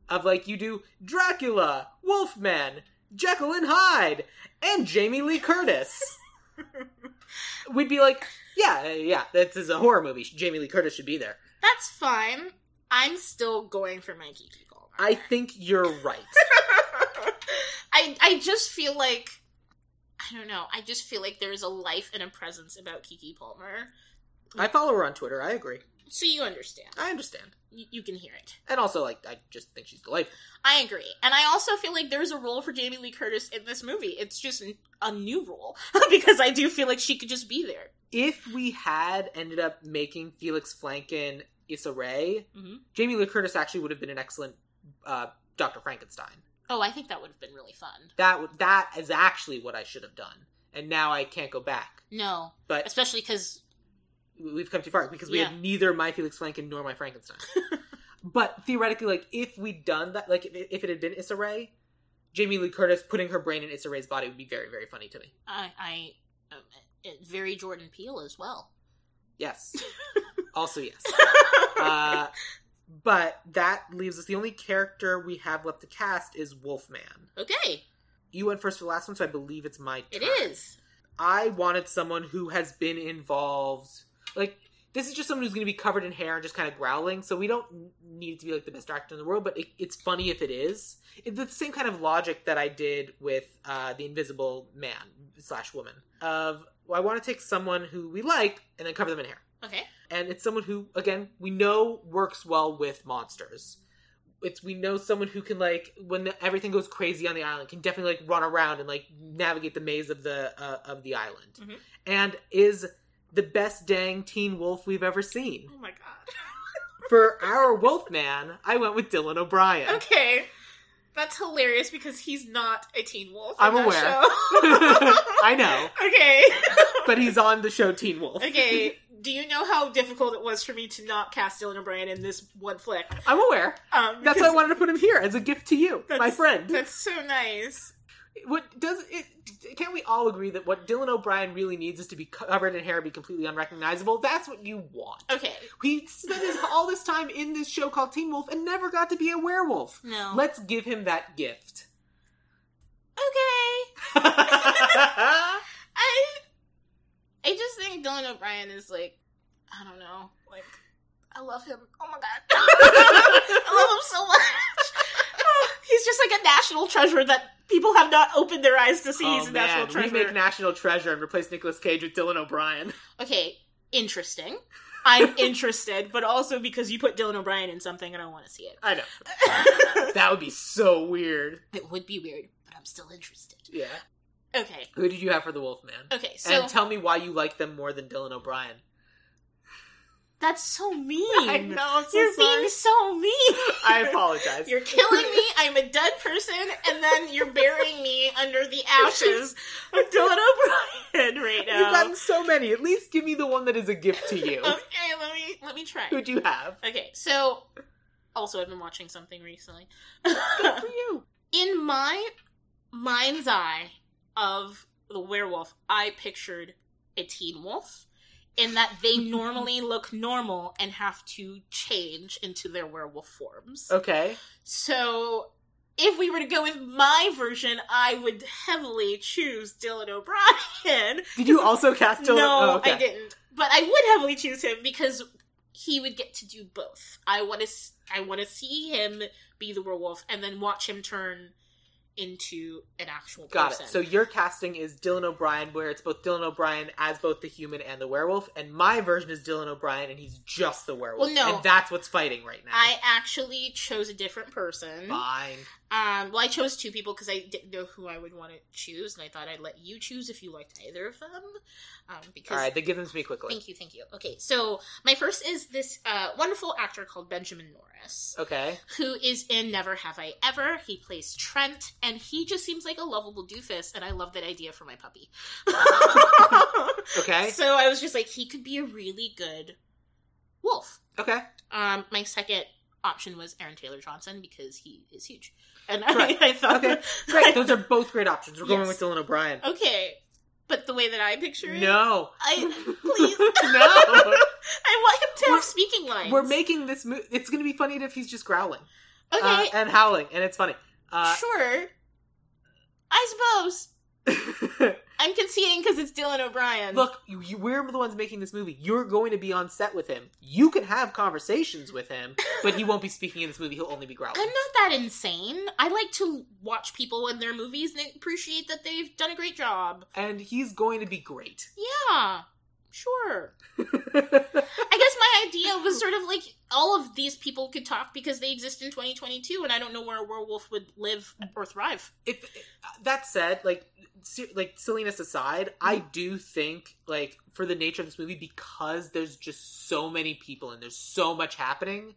Of like, you do Dracula, Wolfman, Jekyll and Hyde, and Jamie Lee Curtis. (laughs) We'd be like, yeah, yeah, this is a horror movie. Jamie Lee Curtis should be there. That's fine. I'm still going for my Keke Palmer. I think you're right. (laughs) I I just feel like I don't know. I just feel like there's a life and a presence about Keke Palmer. I follow her on Twitter. I agree. So you understand. I understand. You, you can hear it. And also, like, I just think she's delightful. I agree. And I also feel like there's a role for Jamie Lee Curtis in this movie. It's just n- a new role (laughs) because I do feel like she could just be there. If we had ended up making Felix Flankin Issa Rae, Mhm. Jamie Lee Curtis actually would have been an excellent uh, Dr. Frankenstein. Oh, I think that would have been really fun. That would that is actually what I should have done, and now I can't go back. No, But especially because we've come too far because we Yeah. have neither my Felix Flankin nor my Frankenstein. (laughs) but theoretically, like if we'd done that, like if it, had been Issa Rae, Jamie Lee Curtis putting her brain in Issa Rae's body would be very very funny to me. I, I um, very Jordan Peele as well. Yes. (laughs) also yes. (laughs) Uh, but that leaves us. The only character we have left to cast is Wolfman. okay, You went first for the last one, so I believe it's my turn. it is. I wanted someone who has been involved. Like this is just someone who's going to be covered in hair and just kind of growling. So we don't need it to be like the best actor in the world, but it, it's funny if it is. It's the same kind of logic that I did with uh, the Invisible Man slash Woman. Of well, I want to take someone who we like and then cover them in hair Okay, and it's someone who again we know works well with monsters it's we know someone who can like when everything goes crazy on the island can definitely like run around and like navigate the maze of the uh, of the island Mhm. and is the best dang teen wolf we've ever seen oh my god. (laughs) for our wolf man i went with dylan o'brien okay, that's hilarious because he's not a Teen Wolf. I'm aware. (laughs) I know. Okay. (laughs) but he's on the show teen wolf okay. Do you know how difficult it was for me to not cast Dylan O'Brien in this one flick? i'm aware Um, that's why i wanted to put him here as a gift to you my friend That's so nice. What does it? Can't we all agree that what Dylan O'Brien really needs is to be covered in hair, and be completely unrecognizable? That's what you want. Okay. He spent his, all this time in this show called Teen Wolf and never got to be a werewolf. No. Let's give him that gift. okay. (laughs) I I just think Dylan O'Brien is like I don't know, like I love him. Oh my god. (laughs) I love him so much. (laughs) He's just like a national treasure that people have not opened their eyes to see oh, he's oh a man, national treasure. remake National Treasure and replace Nicolas Cage with Dylan O'Brien. (laughs) okay, interesting. I'm (laughs) interested, but also because you put Dylan O'Brien in something and I want to see it. I know (laughs) that would be so weird. it would be weird, but I'm still interested. Yeah. Okay. Who did you have for the Wolfman? Okay, so and tell me why you like them more than Dylan O'Brien. That's so (laughs) mean. I know, so You're sorry. being so mean. (laughs) I apologize. You're killing me. (laughs) I'm a dead person, and then you're burying me under the ashes of Dylan O'Brien right now. You've gotten so many. At least give me the one that is a gift to you. Okay, let me let me try. Who'd you have? Okay, so also I've been watching something recently. Good for you. In my mind's eye of the werewolf, I pictured a teen wolf. In that they (laughs) normally look normal and have to change into their werewolf forms. Okay. So, if we were to go with my version, I would heavily choose Dylan O'Brien. (laughs) Did you also cast Dylan? No, oh, okay. I didn't. But I would heavily choose him because he would get to do both. I want to. I want to see him be the werewolf and then watch him turn into an actual Got person. it. So your casting is Dylan O'Brien, where it's both Dylan O'Brien as both the human and the werewolf, and my version is Dylan O'Brien, and he's just the werewolf. Well, no. and that's what's fighting right now. I actually chose a different person. Fine. Um, well, I chose two people because I didn't know who I would want to choose, and I thought I'd let you choose if you liked either of them. Um, because All right, then give them to me quickly. Thank you, thank you. Okay, so my first is this uh, wonderful actor called Benjamin Norris, Okay. who is in Never Have I Ever. He plays Trent, and he just seems like a lovable doofus, and I love that idea for my puppy. (laughs) Okay. (laughs) So I was just like, he could be a really good wolf. Okay. Um, my second option was Aaron Taylor Johnson because he is huge, and I, (laughs) I thought, Okay. (laughs) Great. Those are both great options. We're going with Dylan O'Brien. okay. But the way that I picture it, No. I (laughs) please no. I want him to We're- have speaking lines. We're making this. Mo- it's going to be funny if he's just growling okay. uh, and howling, and it's funny. Uh, sure. I suppose I'm conceding because it's Dylan O'Brien. Look, you, you, we're the ones making this movie. You're going to be on set with him. You can have conversations with him, but he won't be speaking in this movie. He'll only be growling. I'm not that insane. I like to watch people in their movies and appreciate that they've done a great job. And he's going to be great. Yeah. Sure. (laughs) I guess my idea was sort of like all of these people could talk because they exist in 2022, and I don't know where a werewolf would live or thrive. if that said, like like silliness aside, I Mm-hmm. do think like for the nature of this movie, because there's just so many people and there's so much happening,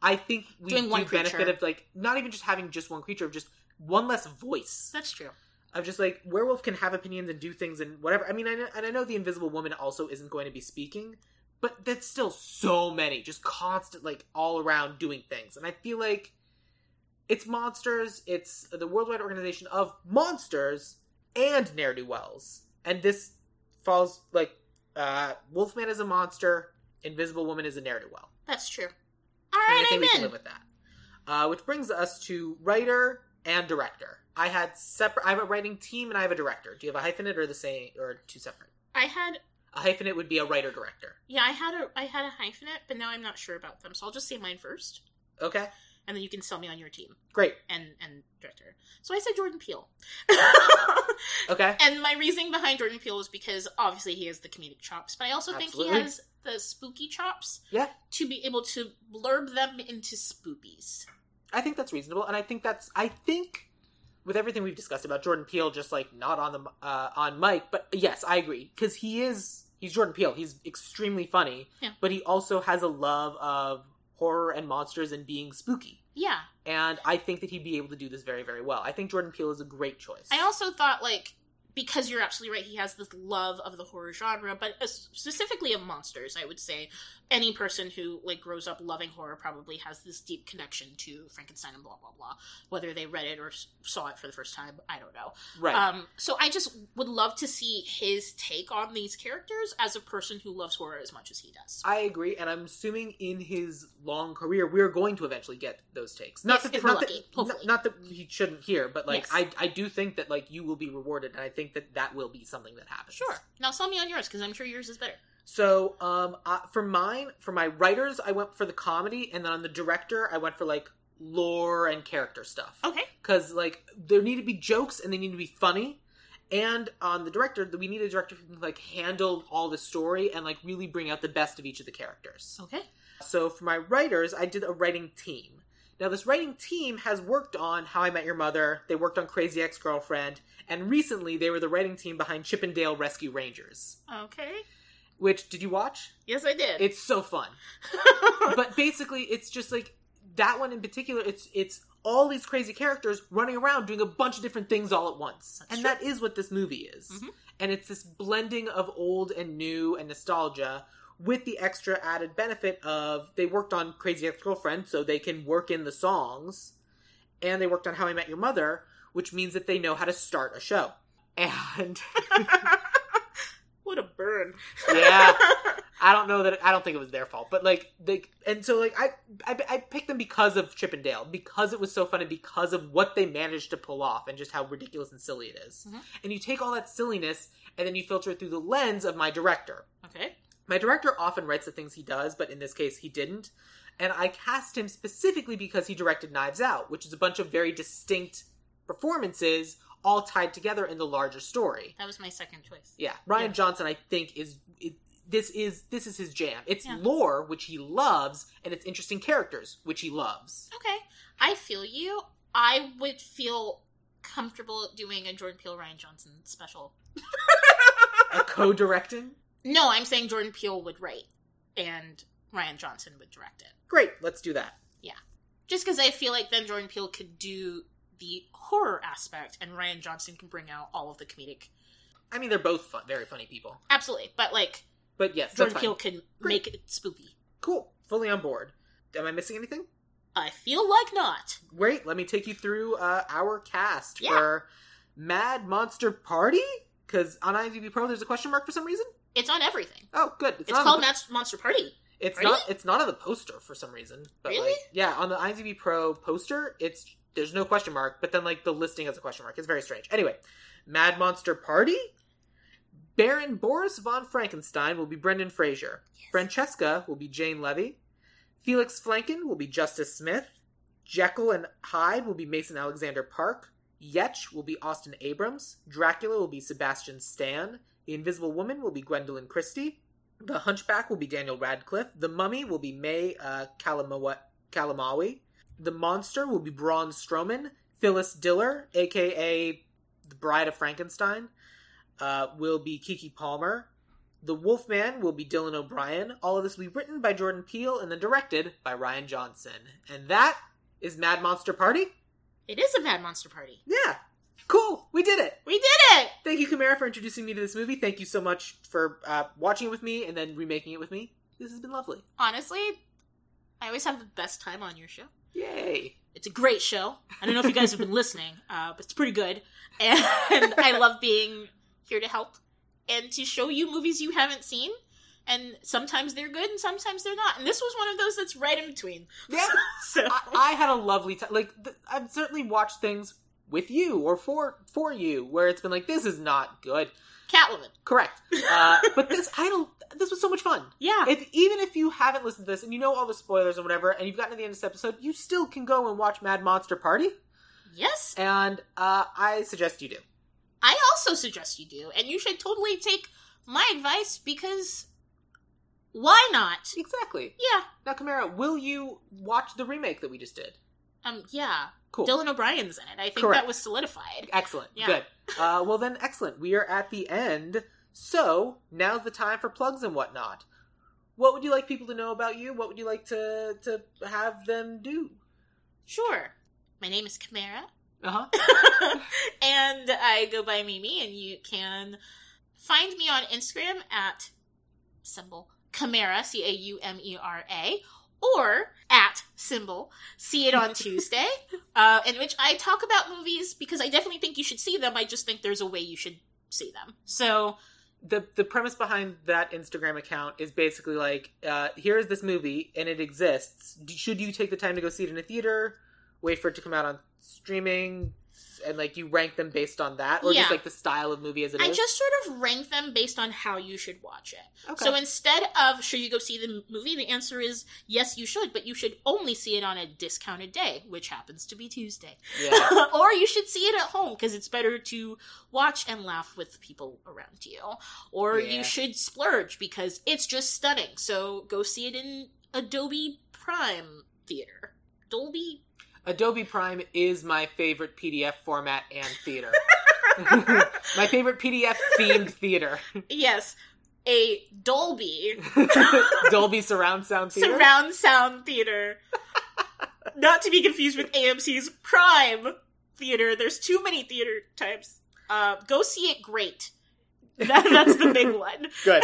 I think we Doing do benefit creature. of like not even just having just one creature, of just one less voice That's true. Of just like werewolf can have opinions and do things and whatever. I mean, I know, and I know the Invisible Woman also isn't going to be speaking, but that's still so many, just constant, like all around doing things. And I feel like it's monsters. It's the worldwide organization of monsters and ne'er do wells, and this falls like uh, Wolfman is a monster, Invisible Woman is a ne'er do well. That's true. All And I right, think we can live with that. Uh, which brings us to writer and director. I had separate. I have a writing team and I have a director. Do you have a hyphenate or the same or two separate? I had A hyphenate would be a writer director. yeah, I had a I had a hyphenate, but now I'm not sure about them. So I'll just say mine first, Okay, and then you can sell me on your team great. and and director. So I said Jordan Peele. (laughs) Okay, And my reasoning behind Jordan Peele was because obviously he has the comedic chops, but I also think he has the spooky chops yeah, to be able to blurb them into spoopies. I think that's reasonable, and I think that's. I think with everything we've discussed about Jordan Peele, just like not on the uh, on mic, but yes, I agree because he is he's Jordan Peele. He's extremely funny, Yeah. but he also has a love of horror and monsters and being spooky. Yeah. and I think that he'd be able to do this very, very well. I think Jordan Peele is a great choice. I also thought like because you're absolutely right, he has this love of the horror genre, but uh, specifically of monsters. I would say any person who like grows up loving horror probably has this deep connection to Frankenstein and blah blah blah. Whether they read it or saw it for the first time, I don't know. right. Um, so I just would love to see his take on these characters as a person who loves horror as much as he does. I agree, and I'm assuming in his long career, we're going to eventually get those takes. Not If- that, if not, lucky, that not, not that he shouldn't hear, but like Yes. I, I do think that like you will be rewarded, and I think that that will be something that happens. Sure. Now sell me on yours because I'm sure yours is better. So, um, uh, for mine, for my writers, I went for the comedy, and then on the director, I went for like lore and character stuff. Okay. because like there need to be jokes and they need to be funny and on the director we need a director who can like handle all the story and like really bring out the best of each of the characters Okay. so for my writers i did a writing team now this writing team has worked on how i met your mother they worked on crazy ex-girlfriend and recently they were the writing team behind Chip 'n Dale rescue rangers Okay. which did you watch Yes, I did. it's so fun (laughs) but basically it's just like that one in particular it's it's all these crazy characters running around doing a bunch of different things all at once That's and true. that is what this movie is Mhm. and it's this blending of old and new and nostalgia with the extra added benefit of they worked on crazy ex-girlfriend so they can work in the songs and they worked on how i met your mother which means that they know how to start a show and (laughs) what a burn. Yeah. (laughs) I don't know that I don't think it was their fault, but like they and so like I I, I picked them because of Chip 'n Dale because it was so fun and because of what they managed to pull off and just how ridiculous and silly it is. Mhm. And you take all that silliness and then you filter it through the lens of my director. Okay. My director often writes the things he does, but in this case he didn't. And I cast him specifically because he directed Knives Out, which is a bunch of very distinct performances all tied together in the larger story. That was my second choice. Yeah, Rian Yeah. Johnson, I think is it, this is this is his jam. It's Yeah. lore which he loves, and it's interesting characters which he loves. Okay. I feel you. I would feel comfortable doing a Jordan Peele Rian Johnson special. (laughs) A co-directing, No, I'm saying Jordan Peele would write and Rian Johnson would direct it. great. Let's do that. Yeah. Just because I feel like then Jordan Peele could do the horror aspect and Rian Johnson can bring out all of the comedic. I mean, they're both fun, very funny people, Absolutely. But like but yes, Jordan. Peele can Great. make it spooky. Cool, fully on board. Am I missing anything? I feel like not. Great. Let me take you through uh, our cast Yeah. for Mad Monster Party. Because on IMDb Pro, there's a question mark for some reason. It's on everything. Oh, good. It's, on called the- Monster Party. It's Really? not. It's not on the poster for some reason. But Really? Like, yeah, on the IMDb Pro poster, it's there's no question mark, but then like the listing has a question mark. It's very strange. Anyway, Mad Monster Party. Baron Boris von Frankenstein will be Brendan Fraser. Francesca will be Jane Levy. Felix Flankin will be Justice Smith. Jekyll and Hyde will be Mason Alexander Park. Yetch will be Austin Abrams. Dracula will be Sebastian Stan. The Invisible Woman will be Gwendoline Christie. The Hunchback will be Daniel Radcliffe. The Mummy will be May uh, Kalamawa- Calamawy. The Monster will be Braun Strowman. Phyllis Diller, aka the Bride of Frankenstein, uh, will be Keke Palmer. The Wolfman will be Dylan O'Brien. All of this will be written by Jordan Peele and then directed by Rian Johnson. And that is Mad Monster Party? It is a Mad Monster Party. Yeah. Cool. We did it. We did it! Thank you, Kamara, for introducing me to this movie. Thank you so much for uh, watching it with me and then remaking it with me. This has been lovely. Honestly, I always have the best time on your show. Yay. It's a great show. I don't know if you guys have been (laughs) listening, uh, but it's pretty good. And (laughs) I love being here to help and to show you movies you haven't seen. And sometimes they're good and sometimes they're not. And this was one of those that's right in between. Yeah. (laughs) So I, I had a lovely time. Like, th- I've certainly watched things with you or for for you where it's been like, this is not good. Catwoman. Correct. (laughs) Uh, but this, I don't. This was so much fun. Yeah. If even if you haven't listened to this and you know all the spoilers and whatever, and you've gotten to the end of this episode, you still can go and watch Mad Monster Party, yes. and uh, I suggest you do. I also suggest you do. And you should totally take my advice because why not? Exactly. Yeah. Now, Kamara, will you watch the remake that we just did? Um, yeah. Cool. Dylan O'Brien's in it. I think Correct. that was solidified. Excellent. Yeah. Good. (laughs) Uh, well, then, excellent. We are at the end. So, now's the time for plugs and whatnot. What would you like people to know about you? What would you like to, to have them do? Sure. My name is Chimera. Uh huh. (laughs) and I go by Mimi, and you can find me on Instagram at symbol Chimera, C A U M E R A, or at symbol See It on (laughs) Tuesday, uh, in which I talk about movies because I definitely think you should see them. I just think there's a way you should see them. So, the the premise behind that Instagram account is basically like, uh, here's this movie and it exists. Should you take the time to go see it in a theater? Wait for it to come out on streaming, and like you rank them based on that, or Yeah. just like the style of movie as it is. I just sort of rank them based on how you should watch it. Okay. So instead of should you go see the movie, the answer is yes, you should, but you should only see it on a discounted day, which happens to be Tuesday. yeah. (laughs) or you should see it at home because it's better to watch and laugh with people around you. Or Yeah. you should splurge because it's just stunning. So go see it in Adobe Prime Theater. Dolby. Adobe Prime is my favorite PDF format and theater. (laughs) my favorite PDF themed theater. Yes, a Dolby (laughs) Dolby Surround Sound Theater. surround sound theater. (laughs) Not to be confused with AMC's Prime Theater. There's too many theater types. Uh, go see it great. That, that's the big one. Good.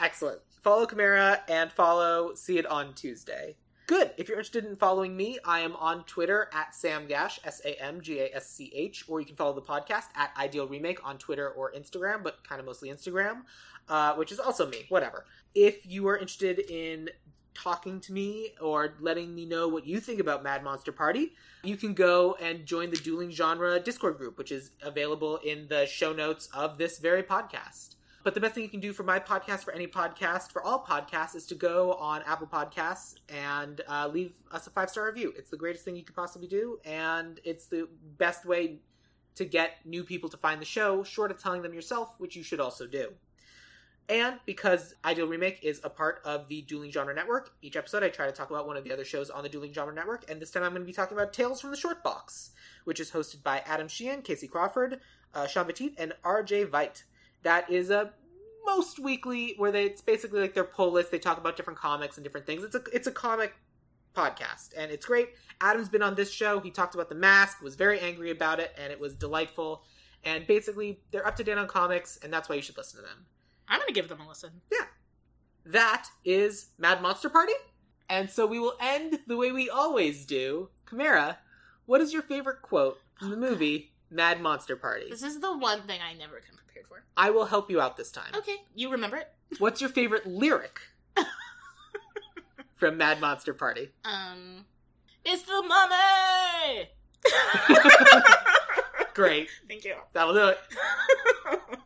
Excellent. Follow Chimera and follow See It on Tuesday. Good. If you're interested in following me, I am on Twitter at samgasch, S A M G A S C H, or you can follow the podcast at Ideal Remake on Twitter or Instagram, but kind of mostly Instagram, uh, which is also me. Whatever. If you are interested in talking to me or letting me know what you think about Mad Monster Party, you can go and join the Dueling Genre Discord group, which is available in the show notes of this very podcast. But the best thing you can do for my podcast, for any podcast, for all podcasts, is to go on Apple Podcasts and uh, leave us a five star review. It's the greatest thing you could possibly do, and it's the best way to get new people to find the show, short of telling them yourself, which you should also do. And because Ideal Remake is a part of the Dueling Genre Network, each episode I try to talk about one of the other shows on the Dueling Genre Network, and this time I'm going to be talking about Tales from the Short Box, which is hosted by Adam Sheehan, Casey Crawford, uh, Sean Petit, and RJ Veit. That is a most weekly where they it's basically like their pull list. They talk about different comics and different things. It's a it's a comic podcast and it's great. Adam's been on this show. He talked about the mask, was very angry about it, and it was delightful. And basically, they're up to date on comics, and that's why you should listen to them. I'm gonna give them a listen. Yeah, that is Mad Monster Party. And so we will end the way we always do. Chimera, what is your favorite quote from the oh, movie Mad Monster Party? This is the one thing I never come prepared for. I will help you out this time. Okay, you remember it? What's your favorite lyric (laughs) from Mad Monster Party? Um, it's the mummy. (laughs) Great. Thank you. That'll do it. (laughs)